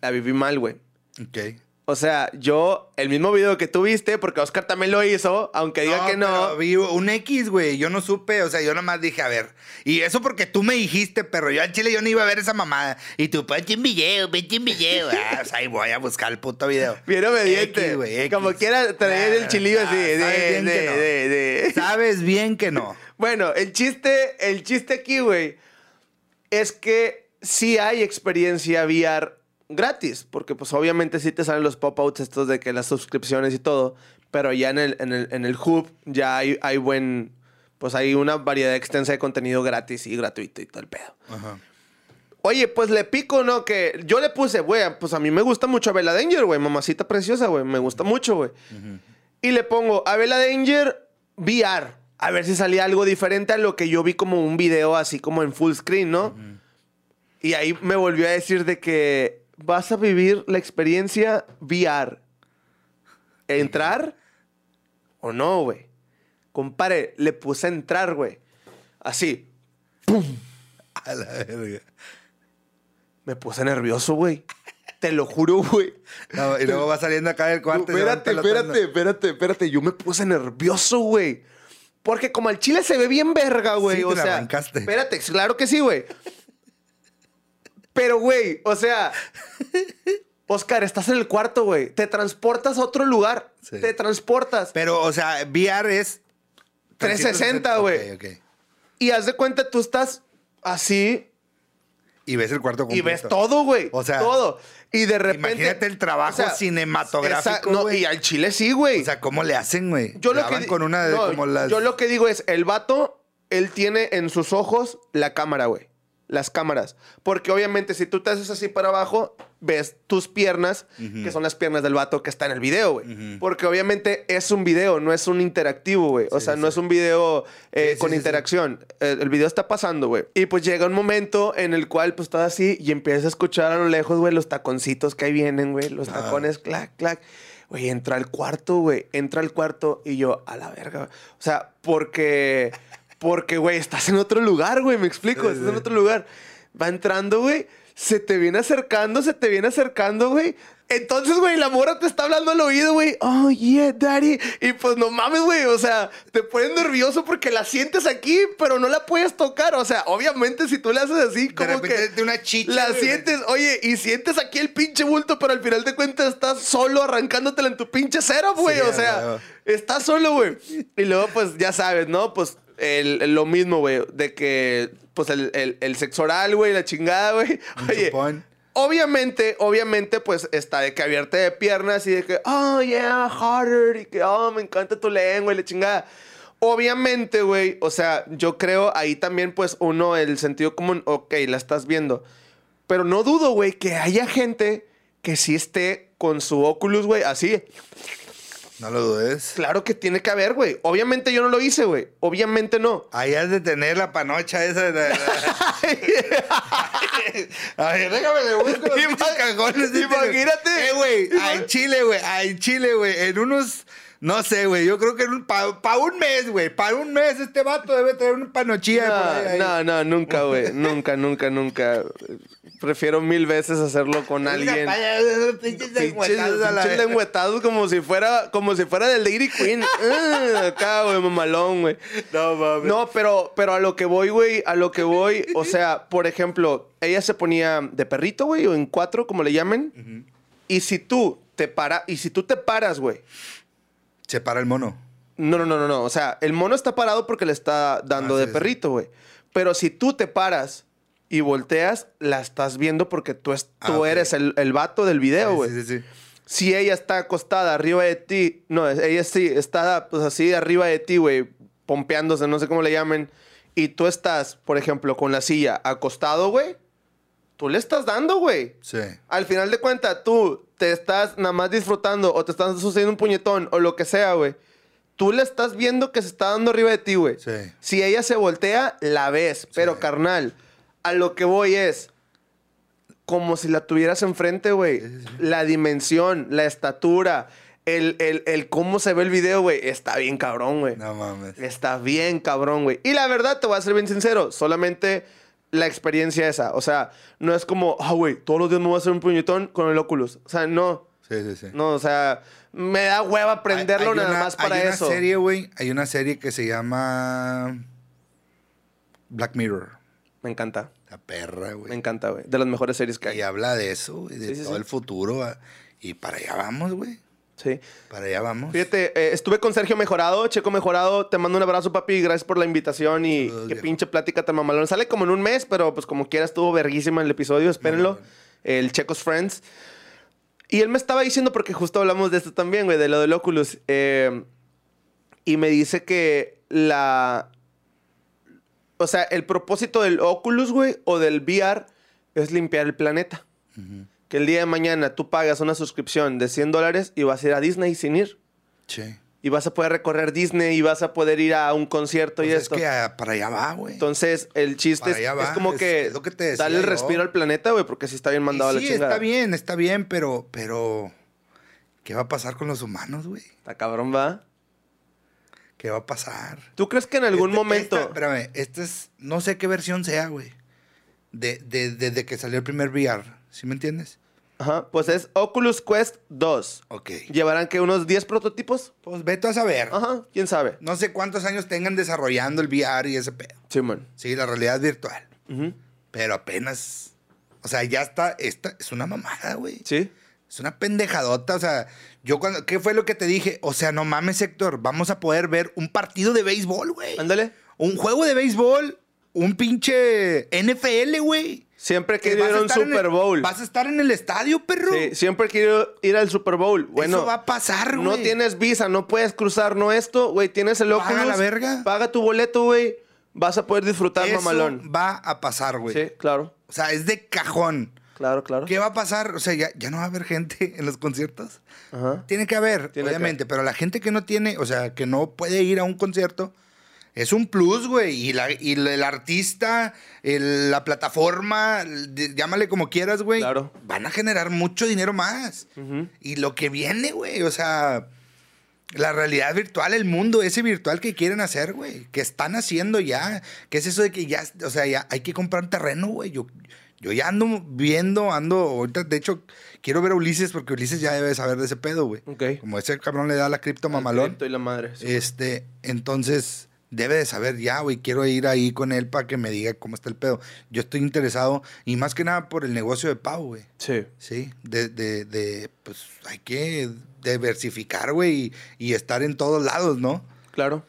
La viví mal, güey. Ok. O sea, yo, el mismo video que tú viste, porque Oscar también lo hizo, aunque diga que no. pero vi un X, güey. Yo no supe, o sea, yo nomás dije, a ver. Y eso porque tú me dijiste, pero yo al chile yo no iba a ver esa mamada. Y tú, ponte un video, ponte un video. Ah, o sea, ahí voy a buscar el puto video. Bien obediente. Güey. Como quiera traer el chilillo así. de- sabes bien de- que no. de- de- Sabes bien que no. Bueno, el chiste, el chiste aquí, güey, es que sí hay experiencia VR gratis, porque pues obviamente sí te salen los pop-outs estos de que las suscripciones y todo, pero ya en el, en el, en el hub ya hay, hay buen, pues hay una variedad extensa de contenido gratis y gratuito y todo el pedo. Ajá. Oye, pues le pico, ¿no? Que yo le puse, güey, pues a mí me gusta mucho Abela Danger, güey, mamacita preciosa, güey, me gusta mucho, güey. Y le pongo Abela Danger VR, a ver si salía algo diferente a lo que yo vi como un video así como en full screen, ¿no? Y ahí me volvió a decir de que vas a vivir la experiencia VR. ¿Entrar o no, güey? Compare, le puse entrar, güey. Así. A la verga. Me puse nervioso, güey. Te lo juro, güey. No, y luego va saliendo acá del cuarto. Espérate, espérate, espérate, espérate. Yo me puse nervioso, güey. Porque como al chile se ve bien verga, güey. Sí, te o la sea, espérate, claro que sí, güey. Pero, güey, o sea, Oscar, estás en el cuarto, güey. Te transportas a otro lugar. Sí. Te transportas. Pero, o sea, VR es... 360, güey. Ok, ok. Y haz de cuenta, tú estás así Y ves el cuarto y completo. ves todo, güey. O sea, todo. Y de repente. imagínate el trabajo cinematográfico, esa- no, y al chile sí, güey. O sea, ¿cómo le hacen, güey? Yo lo que con una de no, como las... Yo lo que digo es, el vato, él tiene en sus ojos la cámara, güey. Las cámaras. Porque obviamente si tú te haces así para abajo, ves tus piernas, que son las piernas del vato que está en el video, güey. Porque obviamente es un video, no es un interactivo, güey. O Sí, sea, no es un video eh, Sí, con interacción. El, el video está pasando, güey. Y pues llega un momento en el cual pues estás así y empiezas a escuchar a lo lejos, güey, los taconcitos que ahí vienen, güey. Los Ah. tacones, clac, clac. Güey, entra al cuarto, güey. Entra al cuarto y yo, a la verga. O sea, porque, porque, güey, estás en otro lugar, güey. Me explico, Sí, estás sí. en otro lugar. Va entrando, güey. Se te viene acercando, se te viene acercando, güey. Entonces, güey, la mora te está hablando al oído, güey. Oh, yeah, daddy. Y pues no mames, güey. O sea, te pones nervioso porque la sientes aquí, pero no la puedes tocar. O sea, obviamente, si tú le haces así, De como repente que. de una chicha. La güey. sientes, oye, y sientes aquí el pinche bulto, pero al final de cuentas estás solo arrancándotela en tu pinche cero, güey. Sí, o sea, estás solo, güey. Y luego, pues, ya sabes, ¿no? Pues el- lo mismo, güey, de que, pues, el, el- el sexo oral, güey, la chingada, güey. Oye, obviamente, obviamente, pues, está de que abierta de piernas y de que, oh, yeah, harder, y que, oh, me encanta tu lengua y la chingada. Obviamente, güey, o sea, yo creo ahí también, pues, uno, el sentido común, ok, la estás viendo. Pero no dudo, güey, que haya gente que sí esté con su Oculus, güey, así. No lo dudes. Claro que tiene que haber, güey. Obviamente yo no lo hice, güey. Obviamente no. Ahí has de tener la panocha esa. de A ver, déjame le busco los cajones. imagínate. Eh, güey, a en Chile, güey, a en Chile, güey, en unos... No sé, güey, yo creo que en un, para un mes, güey, para un mes este vato debe tener una panochilla. por ahí, ahí. No, no, no, nunca, güey. nunca, nunca, nunca. Prefiero mil veces hacerlo con alguien. Pinches lengüetados a la pinches vez. lengüetados como si fuera, como si fuera del Dairy Queen. Ah, acá, güey, mamalón, güey. No, mames. No, pero, pero a lo que voy, güey, a lo que voy, o sea, por ejemplo, ella se ponía de perrito, güey, o en cuatro, como le llamen. Y si tú te para, y si tú te paras, güey. Se para el mono. No, no, no, no, no. O sea, el mono está parado porque le está dando Ah, de sí, perrito, güey. Pero si tú te paras y volteas, la estás viendo porque tú, es- Ah, tú eres el, el vato del video, güey. Sí, sí, sí. Si ella está acostada arriba de ti, no, ella sí está pues así arriba de ti, güey, pompeándose, no sé cómo le llamen, y tú estás, por ejemplo, con la silla acostado, güey, tú le estás dando, güey. Sí. Al final de cuentas, tú te estás nada más disfrutando o te estás sucediendo un puñetón o lo que sea, güey. Tú le estás viendo que se está dando arriba de ti, güey. Sí. Si ella se voltea, la ves. Pero, carnal, a lo que voy es como si la tuvieras enfrente, güey. La dimensión, la estatura, el, el, el cómo se ve el video, güey. Está bien cabrón, güey. No mames. Está bien cabrón, güey. Y la verdad, te voy a ser bien sincero, solamente la experiencia esa. O sea, no es como, ah, güey, todos los días me voy a hacer un puñetón con el Oculus. O sea, no. Sí, sí, sí. No, o sea, me da hueva prenderlo Hay- hay nada una- más para hay eso. una serie, güey. Hay una serie que se llama Black Mirror. Me encanta, La perra, me güey. encanta, güey. De las mejores series que hay. Y habla de eso, güey, de Sí, sí, todo sí. el futuro. ah, Y para allá vamos, güey. Sí. Para allá vamos. Fíjate, eh, estuve con Sergio Mejorado, Checo Mejorado. Te mando un abrazo, papi. Gracias por la invitación y Saludos, qué viejo. pinche plática tan mamalón. Sale como en un mes, pero pues como quiera estuvo verguísima el episodio. Espérenlo. El Checos Friends. Y él me estaba diciendo, porque justo hablamos de esto también, güey, de lo del Oculus. eh, y me dice que la. O sea, el propósito del Oculus, güey, o del VR es limpiar el planeta. Que el día de mañana tú pagas una suscripción de 100 dólares y vas a ir a Disney sin ir. Sí. Y vas a poder recorrer Disney y vas a poder ir a un concierto y Pues es esto. que ah, para allá va, güey. Entonces, el chiste es, es como es- que, es lo que te decía darle el respiro al planeta, güey, porque sí está bien mandado a la sí, chingada. está bien, está bien, pero, pero, ¿qué va a pasar con los humanos, güey? Está cabrón, va. ¿Qué va a pasar? ¿Tú crees que en algún Este- momento... Esta, espérame, esta es, no sé qué versión sea, güey. De, de- desde que salió el primer VR, ¿sí me entiendes? Ajá, pues es Oculus Quest 2. Ok. ¿Llevarán que unos 10 prototipos? Pues vete a saber. Ajá, quién sabe. No sé cuántos años tengan desarrollando el VR y ese pedo. Simón. Sí, la realidad virtual. Ujú. Pero apenas. O sea, ya está. Esta es una mamada, güey. Sí. Es una pendejadota. O sea, yo cuando. ¿Qué fue lo que te dije? O sea, no mames, Héctor. Vamos a poder ver un partido de béisbol, güey. Ándale. Un juego de béisbol. Un pinche NFL, güey. Siempre vas ir a un el- Super Bowl. Vas a estar en el estadio, perro. Sí, siempre querido ir al Super Bowl. Bueno, Eso va a pasar, güey. no tienes visa, no puedes cruzar, no esto, güey. Tienes el Paga Oculus. la verga. Paga tu boleto, güey. Vas a poder disfrutar, Eso mamalón. va a pasar, güey. Sí, claro. O sea, es de cajón. Claro, claro. ¿Qué va a pasar? O sea, ya, ya no va a haber gente en los conciertos. Ajá. Tiene que haber, Tiene que obviamente, pero la gente que no tiene, o sea, que no puede ir a un concierto, es un plus, güey. Y, la, y el artista, el- la plataforma, el- llámale como quieras, güey. Claro. Van a generar mucho dinero más. Y lo que viene, güey, o sea, la realidad virtual, el mundo ese virtual que quieren hacer, güey, que están haciendo ya. ¿Qué es eso de que ya, o sea, ya hay que comprar terreno, güey? Yo, yo ya ando viendo, ando, ahorita, de hecho, quiero ver a Ulises porque Ulises ya debe saber de ese pedo, güey. Ok. Como ese cabrón le da la cripto mamalón. Cripto y la madre. sí. Este, entonces debe de saber ya, güey. Quiero ir ahí con él para que me diga cómo está el pedo. Yo estoy interesado y más que nada por el negocio de Pau, güey. Sí. Sí, de, de, de, pues hay que diversificar, güey, y, y estar en todos lados, ¿no? Claro.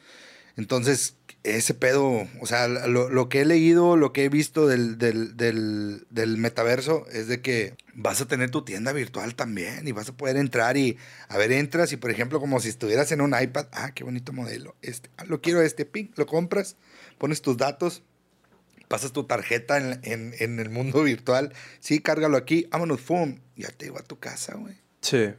Entonces, ese pedo, o sea, lo, lo que he leído, lo que he visto del, del, del, del metaverso es de que vas a tener tu tienda virtual también y vas a poder entrar y, a ver, entras y, por ejemplo, como si estuvieras en un iPad, ah, qué bonito modelo, este, ah, lo quiero este, ping, lo compras, pones tus datos, pasas tu tarjeta en, en, en el mundo virtual, sí, cárgalo aquí, vámonos, fum, ya te llevo a tu casa, güey. Sí.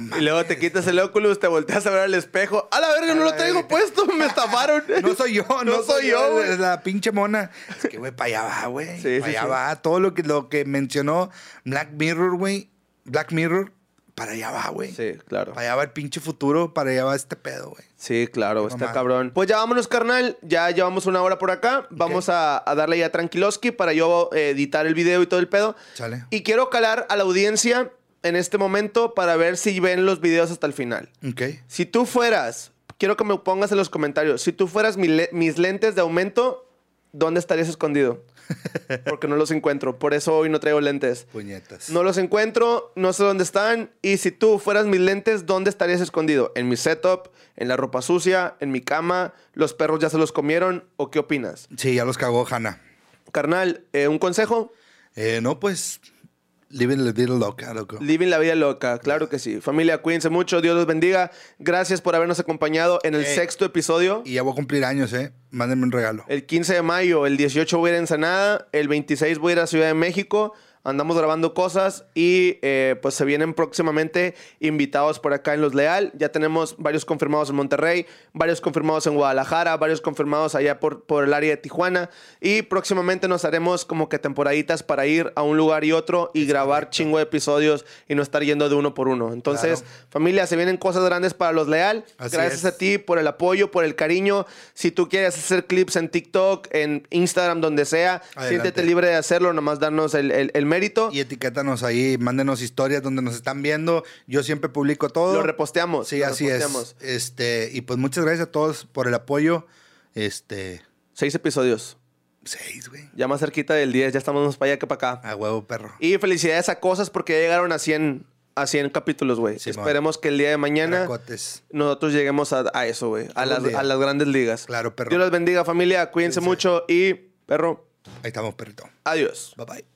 No Y luego te quitas el Oculus, te volteas a ver al espejo. A la verga, no lo traigo puesto, me estafaron. No soy yo, no, No soy yo, es La pinche mona. Es que, güey, para allá va, güey. Sí, para allá sí. va. Todo lo que, lo que mencionó Black Mirror, güey. Black Mirror, para allá va, güey. Sí, claro. Para allá va el pinche futuro, para allá va este pedo, güey. Sí, claro, está cabrón. Pues ya vámonos, carnal. Ya llevamos una hora por acá. Vamos a, a darle ya tranquiloski para yo eh, editar el video y todo el pedo. Chale. Y quiero calar a la audiencia en este momento para ver si ven los videos hasta el final. Ok. Si tú fueras, quiero que me pongas en los comentarios, si tú fueras mi le- mis lentes de aumento, ¿dónde estarías escondido? Porque no los encuentro. Por eso hoy no traigo lentes. Puñetas. No los encuentro, no sé dónde están. Y si tú fueras mis lentes, ¿dónde estarías escondido? ¿En mi setup? ¿En la ropa sucia? ¿En mi cama? ¿Los perros ya se los comieron? ¿O qué opinas? Sí, ya los cagó Hanna. Carnal, eh, un consejo. Eh, no, pues. Living la vida loca, loco. Living la vida loca, claro que sí. Familia, cuídense mucho, Dios los bendiga. Gracias por habernos acompañado en el Eh, sexto episodio. Y ya voy a cumplir años, ¿eh? Mándenme un regalo. El 15 de mayo, el 18 voy a ir a Ensenada, el 26 voy a ir a Ciudad de México. Andamos grabando cosas y eh, pues se vienen próximamente invitados por acá en Los Leal. Ya tenemos varios confirmados en Monterrey, varios confirmados en Guadalajara, varios confirmados allá por, por el área de Tijuana. Y próximamente nos haremos como que temporaditas para ir a un lugar y otro y grabar chingo de episodios y no estar yendo de uno por uno. Entonces, Claro. familia, se vienen cosas grandes para Los Leal. Así Gracias es. a ti por el apoyo, por el cariño. Si tú quieres hacer clips en TikTok, en Instagram, donde sea, Adelante. siéntete libre de hacerlo, nomás darnos el, el- el mérito. Y etiquétanos ahí, mándenos historias donde nos están viendo. Yo siempre publico todo. Lo reposteamos. Sí, lo así reposteamos. es. Este, y pues muchas gracias a todos por el apoyo. Este, Seis episodios. seis, güey. Ya más cerquita del 10, ya estamos más para allá que para acá. A huevo, perro. Y felicidades a cosas porque ya llegaron a 100, a 100 capítulos, güey. Esperemos que el día de mañana Caracotes. nosotros lleguemos a, a eso, güey. A las, a las grandes ligas. Claro, perro. Dios los bendiga, familia. Cuídense Cuídense. mucho y, perro, Ahí estamos, perrito. adiós. Bye bye.